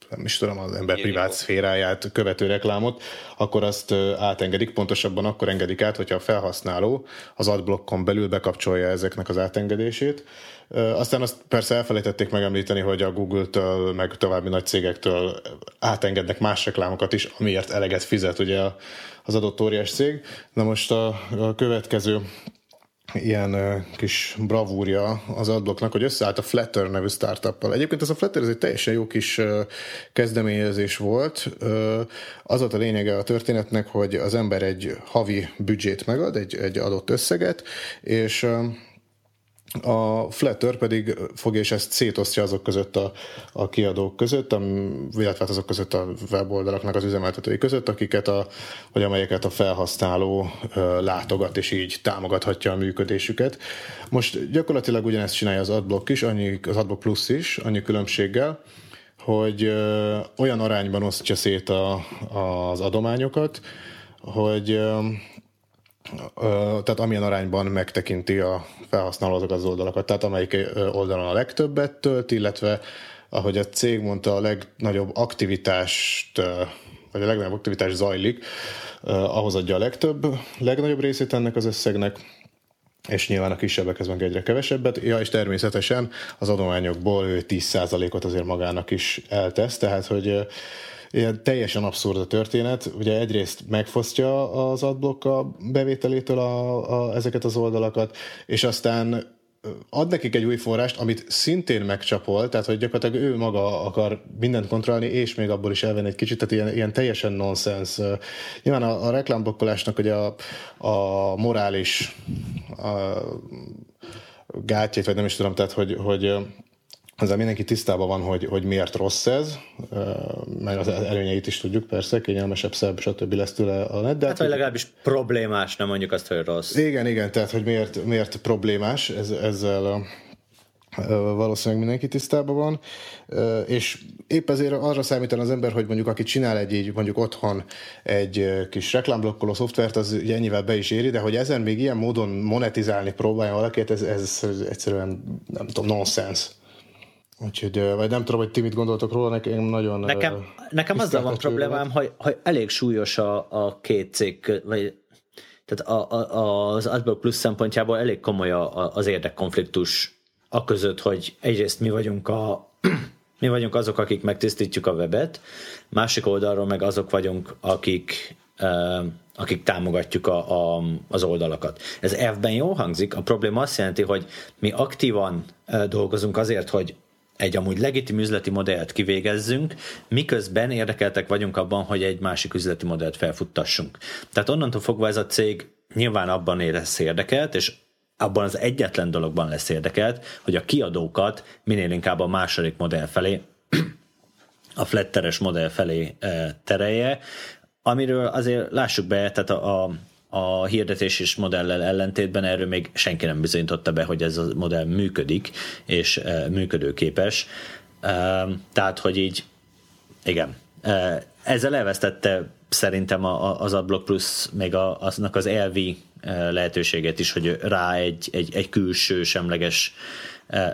nem is tudom, az ember privát szféráját követő reklámot, akkor azt átengedik, pontosabban akkor engedik át, hogyha a felhasználó az adblockon belül bekapcsolja ezeknek az átengedését, aztán azt persze elfelejtették megemlíteni, hogy a Google-től, meg további nagy cégektől átengednek más reklámokat is, amiért eleget fizet ugye az adott óriás cég. Na most a, a következő ilyen kis bravúrja az adblocknak, hogy összeállt a Flutter nevű startuppal. Egyébként ez a Flutter ez egy teljesen jó kis kezdeményezés volt. Az volt a lényege a történetnek, hogy az ember egy havi büdzsét megad, egy, egy adott összeget, és a Flutter pedig fogja és ezt szétosztja azok között a, a kiadók között, illetve hát azok között a weboldalaknak az üzemeltetői között, akiket a, vagy amelyeket a felhasználó ö, látogat, és így támogathatja a működésüket. Most gyakorlatilag ugyanezt csinálja az Adblock is, annyi, az Adblock Plus is, annyi különbséggel, hogy ö, olyan arányban osztja szét a, az adományokat, hogy ö, tehát amilyen arányban megtekinti a felhasználó azok az oldalakat, tehát amelyik oldalon a legtöbbet tölt, illetve ahogy a cég mondta, a legnagyobb aktivitást, vagy a legnagyobb aktivitás zajlik, ahhoz adja a legtöbb, legnagyobb részét ennek az összegnek, és nyilván a kisebbekhez meg egyre kevesebbet. Ja, és természetesen az adományokból ő 10%-ot azért magának is eltesz, tehát hogy ilyen teljesen abszurd a történet. Ugye egyrészt megfosztja az adblock a bevételétől a, a, ezeket az oldalakat, és aztán ad nekik egy új forrást, amit szintén megcsapol, tehát hogy gyakorlatilag ő maga akar mindent kontrollálni, és még abból is elvenni egy kicsit, tehát ilyen, ilyen teljesen nonsens. Nyilván a, a reklámblokkolásnak ugye a, a morális a, gátjait, vagy nem is tudom, tehát hogy, hogy ezzel mindenki tisztában van, hogy, hogy miért rossz ez, meg az előnyeit is tudjuk, persze, kényelmesebb, szebb, stb. lesz tőle a net. De hát, vagy legalábbis problémás, nem mondjuk azt, hogy rossz. Igen, igen, tehát, hogy miért, miért problémás ez, ezzel valószínűleg mindenki tisztában van, és épp ezért arra számítan az ember, hogy mondjuk aki csinál egy így mondjuk otthon egy kis reklámblokkoló szoftvert, az ugye ennyivel be is éri, de hogy ezen még ilyen módon monetizálni próbálja valakit, ez, ez, egyszerűen nem tudom, nonsense. Úgyhogy, vagy nem tudom, hogy ti mit gondoltok róla, nekem nagyon... Nekem, nekem azzal van problémám, hogy, hogy elég súlyos a, a két cég, vagy tehát a, a, az AdBlock Plus szempontjából elég komoly a, az érdekkonfliktus a között, hogy egyrészt mi vagyunk a mi vagyunk azok, akik megtisztítjuk a webet, másik oldalról meg azok vagyunk, akik akik támogatjuk a, a, az oldalakat. Ez elvben jó hangzik, a probléma azt jelenti, hogy mi aktívan dolgozunk azért, hogy egy amúgy legitim üzleti modellt kivégezzünk, miközben érdekeltek vagyunk abban, hogy egy másik üzleti modellt felfuttassunk. Tehát onnantól fogva ez a cég nyilván abban érez érdekelt, és abban az egyetlen dologban lesz érdekelt, hogy a kiadókat minél inkább a második modell felé, a flatteres modell felé e, terelje, amiről azért lássuk be, tehát a, a, a hirdetéses modellel ellentétben erről még senki nem bizonyította be, hogy ez a modell működik, és e, működőképes. E, tehát, hogy így, igen, ezzel elvesztette szerintem az AdBlock Plus még a, aznak az elvi lehetőséget is, hogy rá egy, egy, egy külső semleges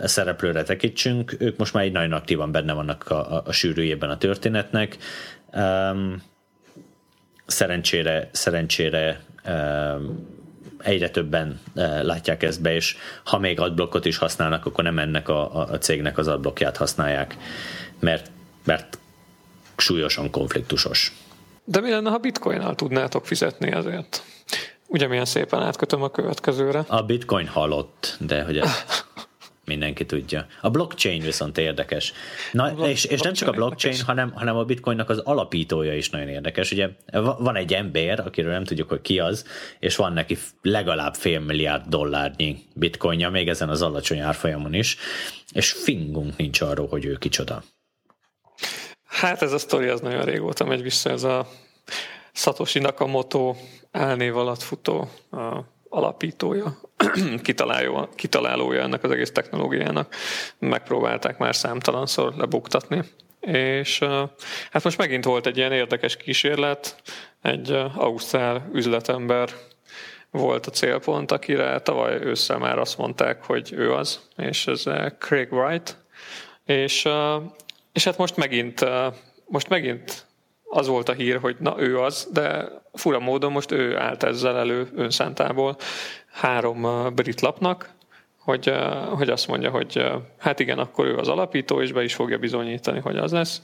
szereplőre tekintsünk. Ők most már egy nagyon aktívan benne vannak a, a, a sűrűjében a történetnek. Um, szerencsére, szerencsére egyre többen látják ezt be, és ha még adblockot is használnak, akkor nem ennek a, a cégnek az adblockját használják, mert, mert súlyosan konfliktusos. De mi lenne, ha bitcoinnal tudnátok fizetni ezért? Ugye milyen szépen átkötöm a következőre. A bitcoin halott, de hogy ez mindenki tudja. A blockchain viszont érdekes. Na, a és, és nem csak a blockchain, hanem, hanem a bitcoinnak az alapítója is nagyon érdekes. Ugye van egy ember, akiről nem tudjuk, hogy ki az, és van neki legalább fél milliárd dollárnyi bitcoinja, még ezen az alacsony árfolyamon is, és fingunk nincs arról, hogy ő kicsoda. Hát ez a sztori az nagyon régóta megy vissza, ez a Satoshi Nakamoto elnév alatt futó a alapítója, kitalálója, kitalálója ennek az egész technológiának. Megpróbálták már számtalanszor lebuktatni. És hát most megint volt egy ilyen érdekes kísérlet, egy ausztrál üzletember volt a célpont, akire tavaly ősszel már azt mondták, hogy ő az, és ez Craig Wright, és, és hát most megint, most megint az volt a hír, hogy na ő az, de fura módon most ő állt ezzel elő önszántából három brit lapnak, hogy, hogy azt mondja, hogy hát igen, akkor ő az alapító, és be is fogja bizonyítani, hogy az lesz.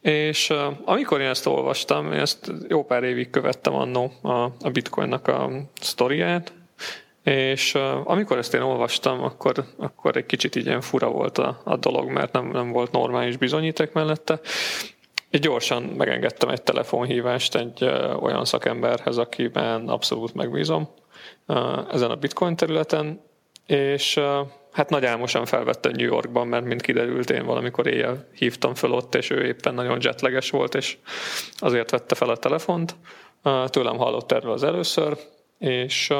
És amikor én ezt olvastam, én ezt jó pár évig követtem annó a, a bitcoinnak a sztoriát, és amikor ezt én olvastam, akkor, akkor egy kicsit ilyen fura volt a, a dolog, mert nem, nem volt normális bizonyíték mellette. Így gyorsan megengedtem egy telefonhívást egy olyan szakemberhez, akiben abszolút megbízom ezen a bitcoin területen, és hát nagy álmosan felvette New Yorkban, mert mint kiderült, én valamikor éjjel hívtam fel ott, és ő éppen nagyon jetleges volt, és azért vette fel a telefont. Tőlem hallott erről az először, és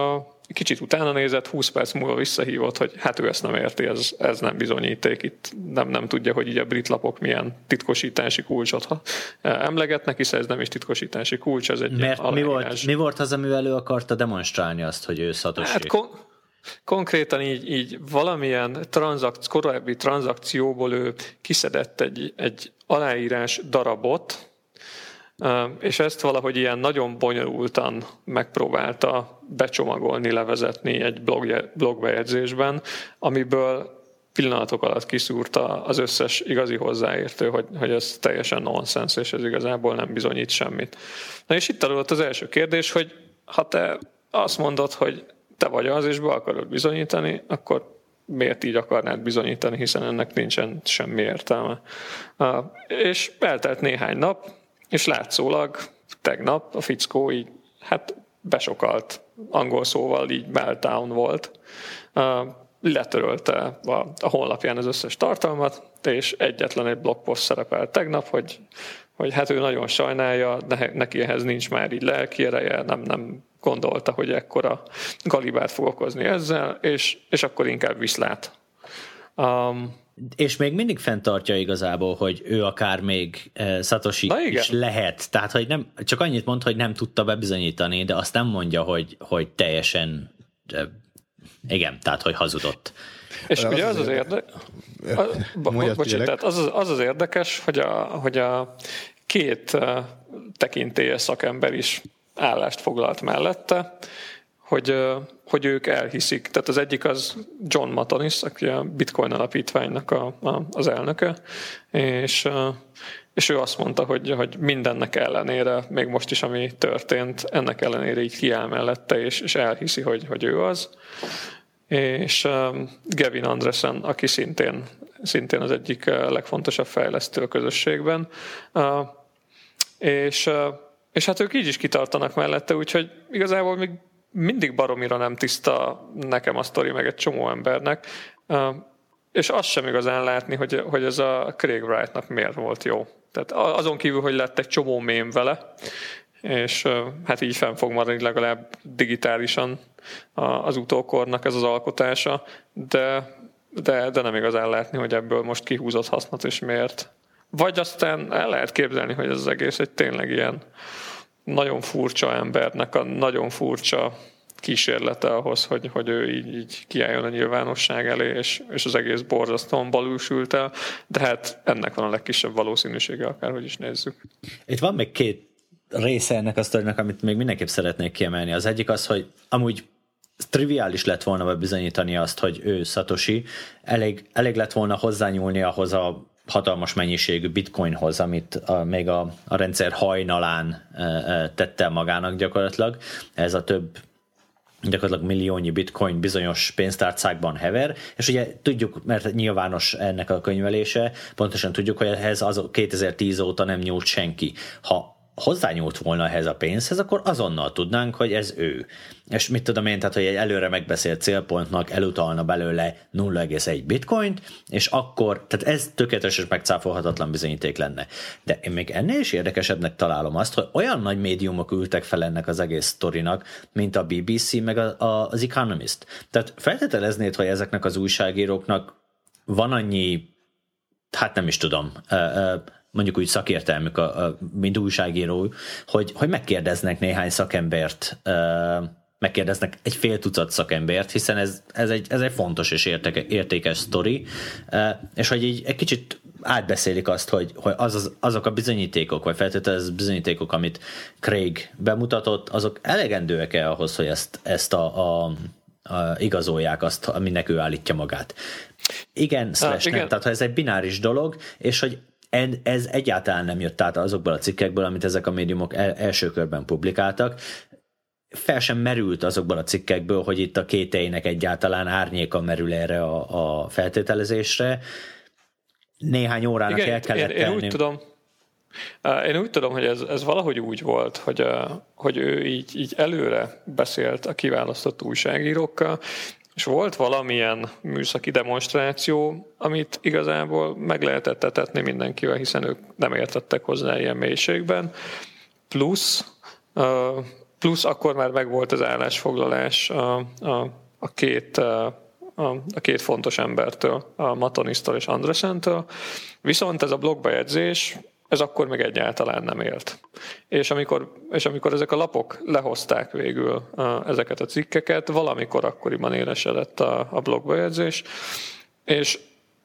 kicsit utána nézett, 20 perc múlva visszahívott, hogy hát ő ezt nem érti, ez, ez nem bizonyíték, itt nem, nem tudja, hogy így a brit lapok milyen titkosítási kulcsot ha emlegetnek, hiszen ez nem is titkosítási kulcs, ez egy Mert mi volt, mi volt az, amivel elő akarta demonstrálni azt, hogy ő Satoshi? Hát kon- konkrétan így, így valamilyen transzak- korábbi tranzakcióból ő kiszedett egy, egy aláírás darabot, és ezt valahogy ilyen nagyon bonyolultan megpróbálta becsomagolni, levezetni egy blogbejegyzésben, amiből pillanatok alatt kiszúrta az összes igazi hozzáértő, hogy, hogy ez teljesen nonsens, és ez igazából nem bizonyít semmit. Na és itt adott az első kérdés, hogy ha te azt mondod, hogy te vagy az, és be akarod bizonyítani, akkor miért így akarnád bizonyítani, hiszen ennek nincsen semmi értelme. És eltelt néhány nap, és látszólag tegnap a fickó így, hát besokalt angol szóval így meltdown volt. letörölte a, a honlapján az összes tartalmat, és egyetlen egy blogpost szerepel tegnap, hogy, hogy hát ő nagyon sajnálja, neki ehhez nincs már így lelki ereje, nem, nem gondolta, hogy ekkora galibát fog okozni ezzel, és, és akkor inkább viszlát. Um, és még mindig fenntartja igazából, hogy ő akár még uh, Satoshi is lehet. Tehát, hogy nem, csak annyit mond, hogy nem tudta bebizonyítani, de azt nem mondja, hogy, hogy teljesen uh, igen, tehát, hogy hazudott. És ugye az az, az érdekes, az, az, az az érdekes, hogy a, hogy a két tekintélyes szakember is állást foglalt mellette, hogy, hogy ők elhiszik. Tehát az egyik az John Matonis, aki a Bitcoin alapítványnak a, a, az elnöke, és, és ő azt mondta, hogy, hogy mindennek ellenére, még most is, ami történt, ennek ellenére így kiáll mellette, és, és elhiszi, hogy, hogy ő az. És Gavin Andresen, aki szintén, szintén az egyik legfontosabb fejlesztő a közösségben, és, és hát ők így is kitartanak mellette, úgyhogy igazából még mindig baromira nem tiszta nekem a sztori, meg egy csomó embernek, és azt sem igazán látni, hogy, hogy ez a Craig Wrightnak miért volt jó. Tehát azon kívül, hogy lett egy csomó mém vele, és hát így fenn fog maradni legalább digitálisan az utókornak ez az alkotása, de, de, de nem igazán látni, hogy ebből most kihúzott hasznot, és miért. Vagy aztán el lehet képzelni, hogy ez az egész egy tényleg ilyen nagyon furcsa embernek a nagyon furcsa kísérlete ahhoz, hogy, hogy ő így, így kiálljon a nyilvánosság elé, és, és az egész borzasztóan balülsült el, de hát ennek van a legkisebb valószínűsége, akárhogy is nézzük. Itt van még két része ennek a sztorinak, amit még mindenképp szeretnék kiemelni. Az egyik az, hogy amúgy triviális lett volna bizonyítani azt, hogy ő Satoshi, elég, elég lett volna hozzányúlni ahhoz a hatalmas mennyiségű bitcoinhoz, amit a, még a, a rendszer hajnalán e, e, tette magának gyakorlatilag. Ez a több gyakorlatilag milliónyi bitcoin bizonyos pénztárcákban hever, és ugye tudjuk, mert nyilvános ennek a könyvelése, pontosan tudjuk, hogy ehhez az 2010 óta nem nyúlt senki. Ha hozzányúlt volna ehhez a pénzhez, akkor azonnal tudnánk, hogy ez ő. És mit tudom én, tehát hogy egy előre megbeszélt célpontnak elutalna belőle 0,1 bitcoint, és akkor, tehát ez tökéletes és megcáfolhatatlan bizonyíték lenne. De én még ennél is érdekesebbnek találom azt, hogy olyan nagy médiumok ültek fel ennek az egész sztorinak, mint a BBC meg a, a, az Economist. Tehát feltételeznéd, hogy ezeknek az újságíróknak van annyi hát nem is tudom, mondjuk úgy szakértelmük, a, a, mint újságíró, hogy, hogy megkérdeznek néhány szakembert, megkérdeznek egy fél tucat szakembert, hiszen ez, ez, egy, ez egy fontos és értéke, értékes sztori, és hogy így egy kicsit átbeszélik azt, hogy, hogy az, az, azok a bizonyítékok, vagy feltétlenül az bizonyítékok, amit Craig bemutatott, azok elegendőek-e ahhoz, hogy ezt, ezt a, a, a igazolják azt, aminek ő állítja magát. Igen, slash ah, igen. nem, tehát ha ez egy bináris dolog, és hogy ez egyáltalán nem jött át azokból a cikkekből, amit ezek a médiumok el, első körben publikáltak. Fel sem merült azokból a cikkekből, hogy itt a kéteinek egyáltalán árnyéka merül erre a, a feltételezésre. Néhány órának Igen, el kellett én, én úgy tudom, én úgy tudom, hogy ez, ez valahogy úgy volt, hogy, hogy ő így, így előre beszélt a kiválasztott újságírókkal, és volt valamilyen műszaki demonstráció, amit igazából meg lehetett etetni mindenkivel, hiszen ők nem értettek hozzá ilyen mélységben. Plusz, plusz akkor már megvolt az állásfoglalás a, a, a két a, két fontos embertől, a Matonisztól és Andresentől. Viszont ez a blogbejegyzés ez akkor még egyáltalán nem élt. És amikor, és amikor ezek a lapok lehozták végül a, ezeket a cikkeket, valamikor akkoriban élesedett a, a blogbejegyzés, és,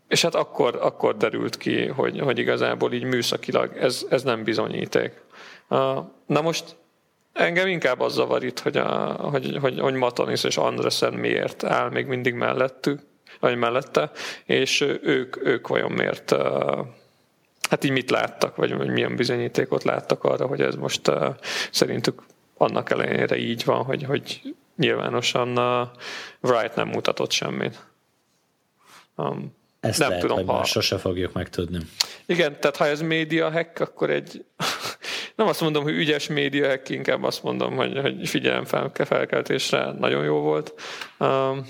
és hát akkor, akkor derült ki, hogy, hogy igazából így műszakilag ez, ez nem bizonyíték. Na most engem inkább az zavar itt, hogy, a, hogy, hogy, hogy Matonis és Andresen miért áll még mindig mellettük, vagy mellette, és ők, ők vajon miért hát így mit láttak, vagy, vagy milyen bizonyítékot láttak arra, hogy ez most uh, szerintük annak ellenére így van, hogy, hogy nyilvánosan uh, Wright nem mutatott semmit. Um, Ezt nem lehet, tudom, hogy ha... sose fogjuk megtudni. Igen, tehát ha ez média hack, akkor egy nem azt mondom, hogy ügyes média hack, inkább azt mondom, hogy, hogy figyelem fel, felkeltésre nagyon jó volt. Um,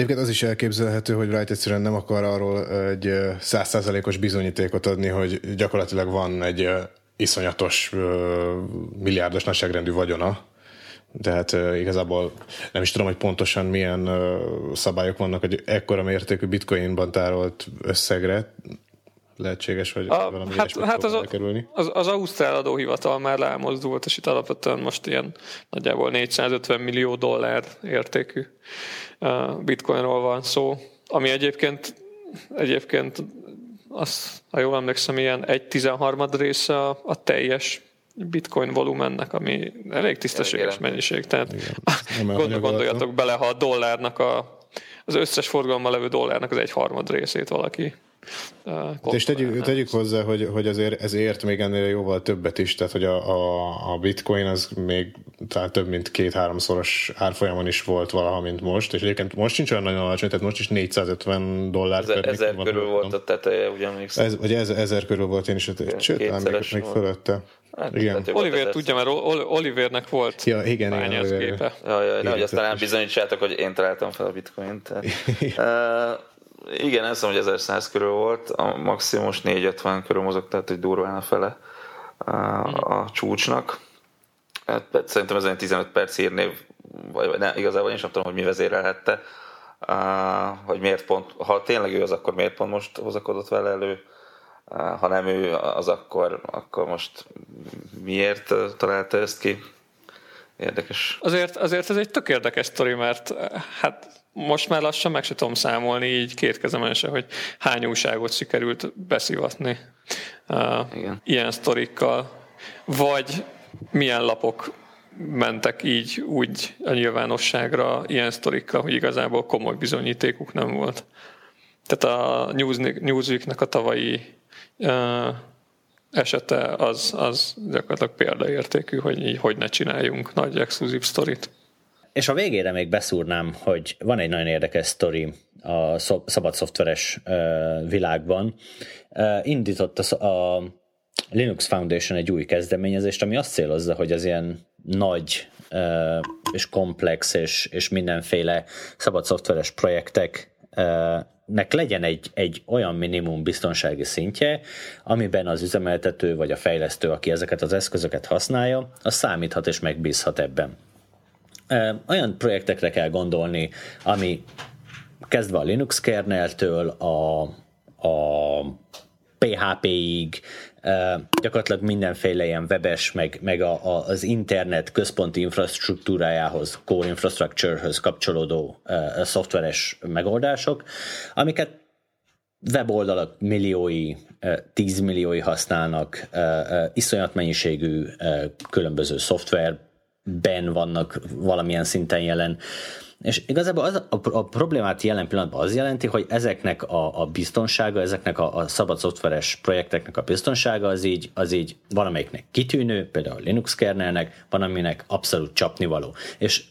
Egyébként az is elképzelhető, hogy Wright egyszerűen nem akar arról egy százszázalékos bizonyítékot adni, hogy gyakorlatilag van egy iszonyatos milliárdos nagyságrendű vagyona, tehát igazából nem is tudom, hogy pontosan milyen szabályok vannak hogy ekkora mértékű bitcoinban tárolt összegre lehetséges, hogy a, valami hát, hát az, kerülni. Az, az Ausztrál adóhivatal már lámozdult, és itt alapvetően most ilyen nagyjából 450 millió dollár értékű uh, bitcoinról van szó, ami egyébként egyébként az, ha jól emlékszem, ilyen egy tizenharmad része a, a teljes bitcoin volumennek, ami elég tisztességes mennyiség. Tehát gond, gondoljatok bele, ha a dollárnak a, az összes forgalommal levő dollárnak az egy harmad részét valaki Uh, és tegyük, tegyük hozzá, hogy, hogy azért ezért még ennél jóval többet is, tehát hogy a, a, a bitcoin az még tehát több mint két-háromszoros árfolyamon is volt valaha, mint most, és egyébként most sincs olyan nagyon alacsony, tehát most is 450 dollár. Ezer, ezer körül van, volt a teteje, ugye Ez, vagy ezer, ezer körül volt én is, sőt, még, még fölötte. Hát, igen. Oliver tudja, mert Olivernek volt ja, igen, igen, gépe. Ja, ja, nehogy aztán bizonyítsátok, hogy én találtam fel a bitcoint. Tehát, igen, ez hogy 1100 körül volt, a maximum most 450 körül mozog, tehát hogy durván a fele a, a csúcsnak. Hát, szerintem ez egy 15 perc hírnév, vagy, vagy ne, igazából én sem tudom, hogy mi vezérelhette, hogy miért pont, ha tényleg ő az, akkor miért pont most hozakodott vele elő, ha nem ő az, akkor, akkor most miért találta ezt ki. Érdekes. Azért, azért ez egy tök érdekes sztori, mert hát most már lassan meg se tudom számolni így két kezemen se, hogy hány újságot sikerült beszivatni uh, Igen. ilyen sztorikkal, vagy milyen lapok mentek így úgy a nyilvánosságra ilyen sztorikkal, hogy igazából komoly bizonyítékuk nem volt. Tehát a Newsweeknek a tavalyi uh, esete az, az gyakorlatilag példaértékű, hogy így hogy ne csináljunk nagy exkluzív sztorit. És a végére még beszúrnám, hogy van egy nagyon érdekes sztori a szabad szoftveres világban. Indított a Linux Foundation egy új kezdeményezést, ami azt célozza, hogy az ilyen nagy és komplex és, és mindenféle szabad szoftveres projektek nek legyen egy, egy olyan minimum biztonsági szintje, amiben az üzemeltető vagy a fejlesztő, aki ezeket az eszközöket használja, az számíthat és megbízhat ebben olyan projektekre kell gondolni, ami kezdve a Linux kerneltől a, a PHP-ig, gyakorlatilag mindenféle ilyen webes, meg, meg a, a, az internet központi infrastruktúrájához, core infrastructure-höz kapcsolódó uh, szoftveres megoldások, amiket weboldalak milliói, tízmilliói használnak, iszonyat mennyiségű különböző szoftver, ben vannak valamilyen szinten jelen. És igazából az, a, a problémát jelen pillanatban az jelenti, hogy ezeknek a, a biztonsága, ezeknek a, a szabad szoftveres projekteknek a biztonsága az így, az így valamelyiknek kitűnő, például a Linux kernelnek, van aminek abszolút csapnivaló. És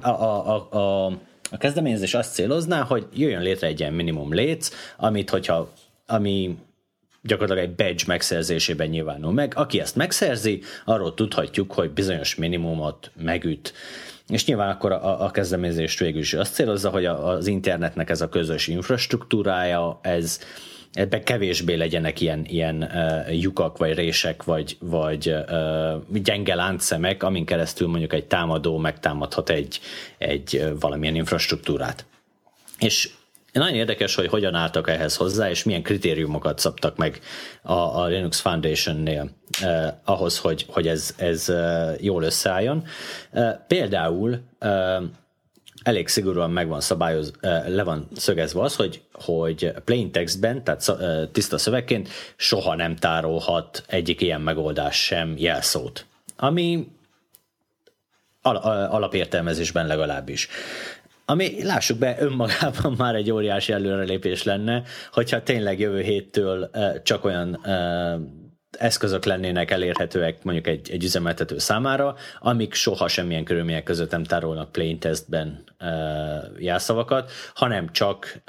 a, a, a, a, a kezdeményezés azt célozná, hogy jöjjön létre egy ilyen minimum léc, amit hogyha ami gyakorlatilag egy badge megszerzésében nyilvánul meg. Aki ezt megszerzi, arról tudhatjuk, hogy bizonyos minimumot megüt. És nyilván akkor a, a kezdeményezést végül is azt célozza, hogy a, az internetnek ez a közös infrastruktúrája, ez ebben kevésbé legyenek ilyen, ilyen uh, lyukak, vagy rések, vagy, vagy uh, gyenge láncszemek, amin keresztül mondjuk egy támadó megtámadhat egy, egy uh, valamilyen infrastruktúrát. És nagyon érdekes, hogy hogyan álltak ehhez hozzá, és milyen kritériumokat szabtak meg a, a Linux Foundation-nél eh, ahhoz, hogy, hogy ez, ez eh, jól összeálljon. Eh, például eh, elég szigorúan meg van szabályoz, eh, le van szögezve az, hogy, hogy plain textben, tehát eh, tiszta szövegként soha nem tárolhat egyik ilyen megoldás sem jelszót. Ami alapértelmezésben legalábbis. Ami, lássuk be, önmagában már egy óriási előrelépés lenne, hogyha tényleg jövő héttől csak olyan eszközök lennének elérhetőek mondjuk egy, egy üzemeltető számára, amik soha semmilyen körülmények között nem tárolnak plain testben uh, jelszavakat, hanem csak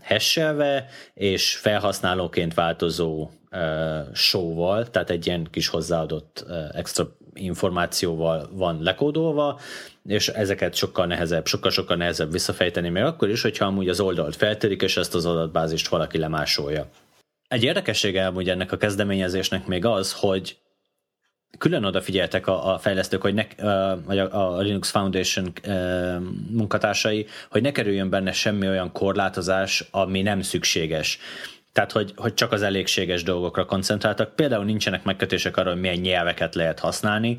hesselve és felhasználóként változó show-val, tehát egy ilyen kis hozzáadott extra információval van lekódolva, és ezeket sokkal nehezebb, sokkal-sokkal nehezebb visszafejteni, még akkor is, hogyha amúgy az oldalt feltörik, és ezt az adatbázist valaki lemásolja. Egy érdekessége amúgy ennek a kezdeményezésnek még az, hogy külön odafigyeltek a, a fejlesztők, hogy ne, vagy a, a Linux Foundation munkatársai, hogy ne kerüljön benne semmi olyan korlátozás, ami nem szükséges. Tehát, hogy, hogy csak az elégséges dolgokra koncentráltak. Például nincsenek megkötések arra, hogy milyen nyelveket lehet használni.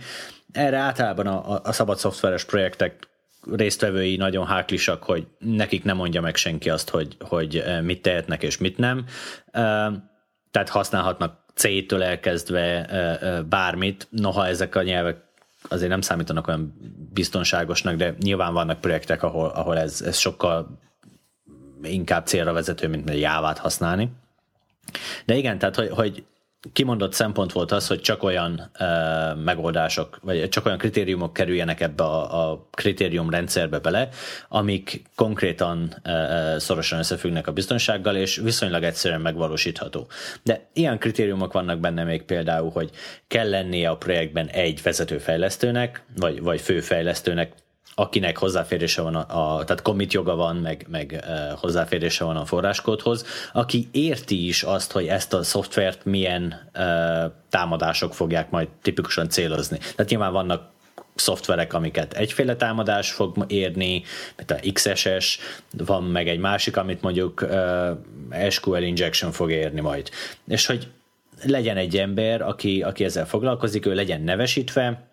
Erre általában a, a szabad szoftveres projektek résztvevői nagyon háklisak, hogy nekik nem mondja meg senki azt, hogy, hogy mit tehetnek és mit nem. Tehát használhatnak C-től elkezdve bármit, noha ezek a nyelvek azért nem számítanak olyan biztonságosnak, de nyilván vannak projektek, ahol, ahol ez, ez sokkal inkább célra vezető, mint egy jávát használni. De igen, tehát hogy, hogy kimondott szempont volt az, hogy csak olyan uh, megoldások, vagy csak olyan kritériumok kerüljenek ebbe a, a kritérium rendszerbe bele, amik konkrétan uh, szorosan összefüggnek a biztonsággal, és viszonylag egyszerűen megvalósítható. De ilyen kritériumok vannak benne még például, hogy kell lennie a projektben egy vezetőfejlesztőnek, vagy, vagy főfejlesztőnek, akinek hozzáférése van, a, a, tehát commit joga van, meg, meg hozzáférése van a forráskódhoz, aki érti is azt, hogy ezt a szoftvert milyen támadások fogják majd tipikusan célozni. Tehát nyilván vannak szoftverek, amiket egyféle támadás fog érni, mint a XSS, van meg egy másik, amit mondjuk uh, SQL injection fog érni majd. És hogy legyen egy ember, aki, aki ezzel foglalkozik, ő legyen nevesítve,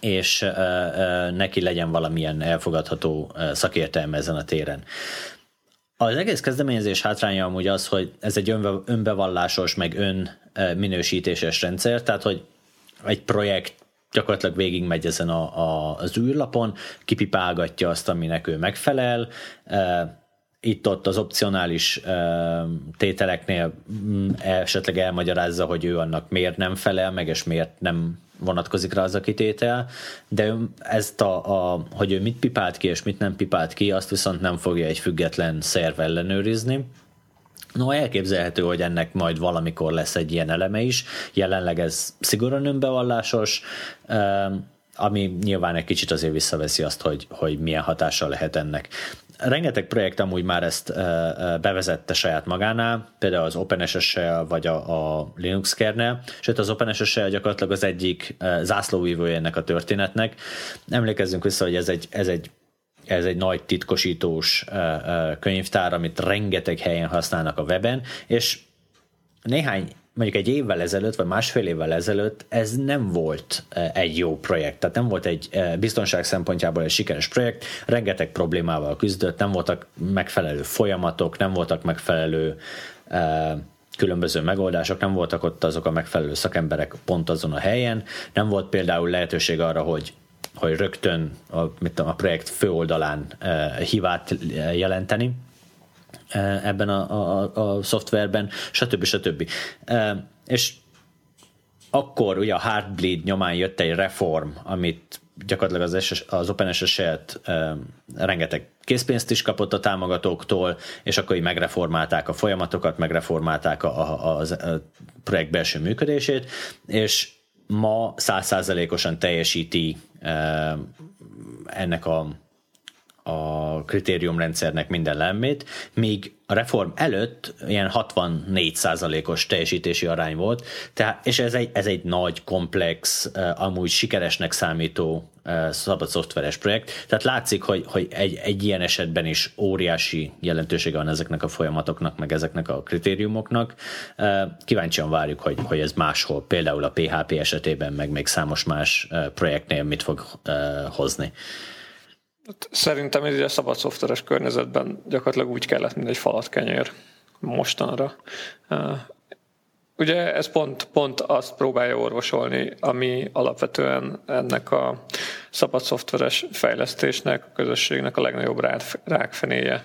és neki legyen valamilyen elfogadható szakértelme ezen a téren. Az egész kezdeményezés hátránya amúgy az, hogy ez egy önbevallásos, meg önminősítéses rendszer, tehát hogy egy projekt gyakorlatilag végigmegy ezen a, a, az űrlapon, kipipálgatja azt, aminek ő megfelel, itt-ott az opcionális tételeknél mm, esetleg elmagyarázza, hogy ő annak miért nem felel meg, és miért nem vonatkozik rá az a kitétel, de ezt a, a, hogy ő mit pipált ki és mit nem pipált ki, azt viszont nem fogja egy független szerv ellenőrizni. No, elképzelhető, hogy ennek majd valamikor lesz egy ilyen eleme is. Jelenleg ez szigorúan önbevallásos, ami nyilván egy kicsit azért visszaveszi azt, hogy, hogy milyen hatással lehet ennek rengeteg projekt amúgy már ezt bevezette saját magánál, például az OpenSSL vagy a, a Linux kernel, sőt az OpenSSL gyakorlatilag az egyik zászlóvívója ennek a történetnek. Emlékezzünk vissza, hogy ez egy, ez egy ez egy nagy titkosítós könyvtár, amit rengeteg helyen használnak a weben, és néhány mondjuk egy évvel ezelőtt, vagy másfél évvel ezelőtt ez nem volt eh, egy jó projekt, tehát nem volt egy eh, biztonság szempontjából egy sikeres projekt, rengeteg problémával küzdött, nem voltak megfelelő folyamatok, nem voltak megfelelő eh, különböző megoldások, nem voltak ott azok a megfelelő szakemberek pont azon a helyen, nem volt például lehetőség arra, hogy hogy rögtön a, mit tudom, a projekt főoldalán uh, jelenteni, ebben a, a, a szoftverben, stb. stb. Eh, és akkor ugye a Heartbleed nyomán jött egy reform, amit gyakorlatilag az, SS, az OpenSSL-t e, rengeteg készpénzt is kapott a támogatóktól, és akkor így megreformálták a folyamatokat, megreformálták a, a, a, a projekt belső működését, és ma százszázalékosan teljesíti e, ennek a a kritériumrendszernek minden lemmét, míg a reform előtt ilyen 64%-os teljesítési arány volt, tehát, és ez egy, ez egy nagy, komplex, amúgy sikeresnek számító szabad szoftveres projekt, tehát látszik, hogy, hogy egy, egy ilyen esetben is óriási jelentősége van ezeknek a folyamatoknak, meg ezeknek a kritériumoknak. Kíváncsian várjuk, hogy, hogy ez máshol, például a PHP esetében, meg még számos más projektnél mit fog hozni. Szerintem ez a szabad szoftveres környezetben gyakorlatilag úgy kellett, mint egy falat kenyér mostanra. Ugye ez pont, pont azt próbálja orvosolni, ami alapvetően ennek a szabad szoftveres fejlesztésnek, a közösségnek a legnagyobb rákfenéje.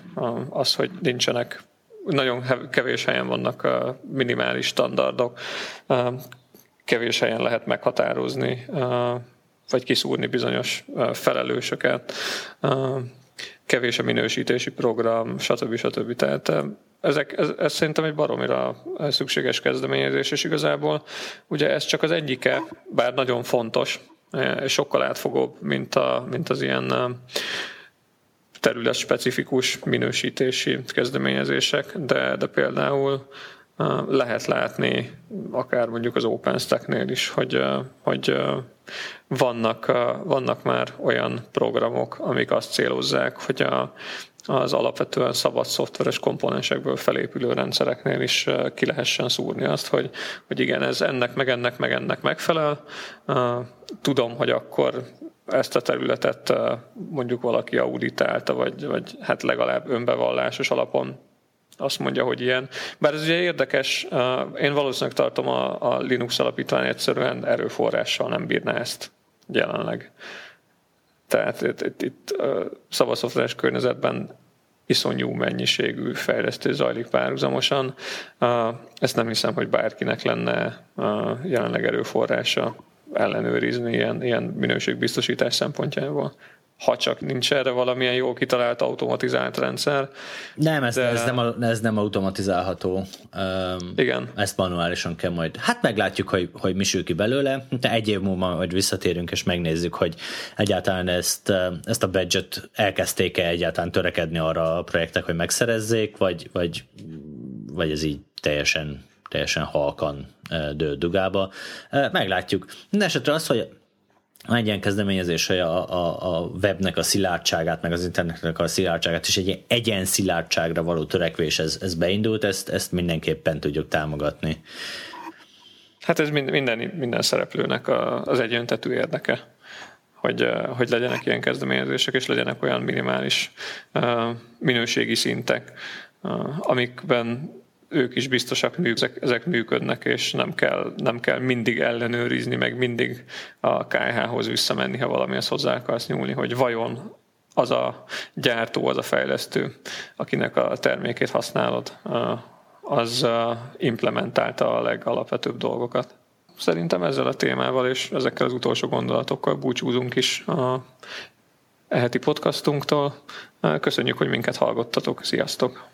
Az, hogy nincsenek, nagyon kevés helyen vannak a minimális standardok, kevés helyen lehet meghatározni vagy kiszúrni bizonyos felelősöket, kevés a minősítési program, stb. stb. Tehát ezek, ez, ez szerintem egy baromira szükséges kezdeményezés, és igazából ugye ez csak az egyike, bár nagyon fontos, és sokkal átfogóbb, mint, a, mint az ilyen terület specifikus minősítési kezdeményezések, de, de például lehet látni, akár mondjuk az OpenStack-nél is, hogy, hogy vannak, vannak már olyan programok, amik azt célozzák, hogy a, az alapvetően szabad szoftveres komponensekből felépülő rendszereknél is ki lehessen szúrni azt, hogy, hogy igen, ez ennek, meg ennek, meg ennek megfelel. Tudom, hogy akkor ezt a területet mondjuk valaki auditálta, vagy, vagy hát legalább önbevallásos alapon azt mondja, hogy ilyen. Bár ez ugye érdekes, én valószínűleg tartom a, a Linux alapítvány egyszerűen erőforrással nem bírná ezt jelenleg. Tehát itt, itt, itt szabad környezetben iszonyú mennyiségű fejlesztés zajlik párhuzamosan. Ezt nem hiszem, hogy bárkinek lenne jelenleg erőforrása ellenőrizni ilyen, ilyen minőségbiztosítás szempontjából ha csak nincs erre valamilyen jó kitalált automatizált rendszer. Nem, ez, de... ez, nem, ez nem automatizálható. Um, Igen. Ezt manuálisan kell majd. Hát meglátjuk, hogy, hogy mi sül ki belőle, de egy év múlva majd visszatérünk, és megnézzük, hogy egyáltalán ezt, ezt a budget elkezdték-e egyáltalán törekedni arra a projektek, hogy megszerezzék, vagy, vagy, vagy ez így teljesen teljesen halkan dől dugába. Meglátjuk. Mindenesetre az, hogy egy ilyen kezdeményezés, hogy a, a, a webnek a szilárdságát, meg az internetnek a szilárdságát, és egy egyen szilárdságra való törekvés, ez, ez beindult, ezt, ezt mindenképpen tudjuk támogatni. Hát ez minden, minden szereplőnek az egyöntetű érdeke, hogy, hogy legyenek ilyen kezdeményezések, és legyenek olyan minimális minőségi szintek, amikben ők is biztosak, ezek, ezek működnek, és nem kell, nem kell mindig ellenőrizni, meg mindig a KH-hoz visszamenni, ha valamihez hozzá akarsz nyúlni, hogy vajon az a gyártó, az a fejlesztő, akinek a termékét használod, az implementálta a legalapvetőbb dolgokat. Szerintem ezzel a témával és ezekkel az utolsó gondolatokkal búcsúzunk is a eheti podcastunktól. Köszönjük, hogy minket hallgattatok. Sziasztok!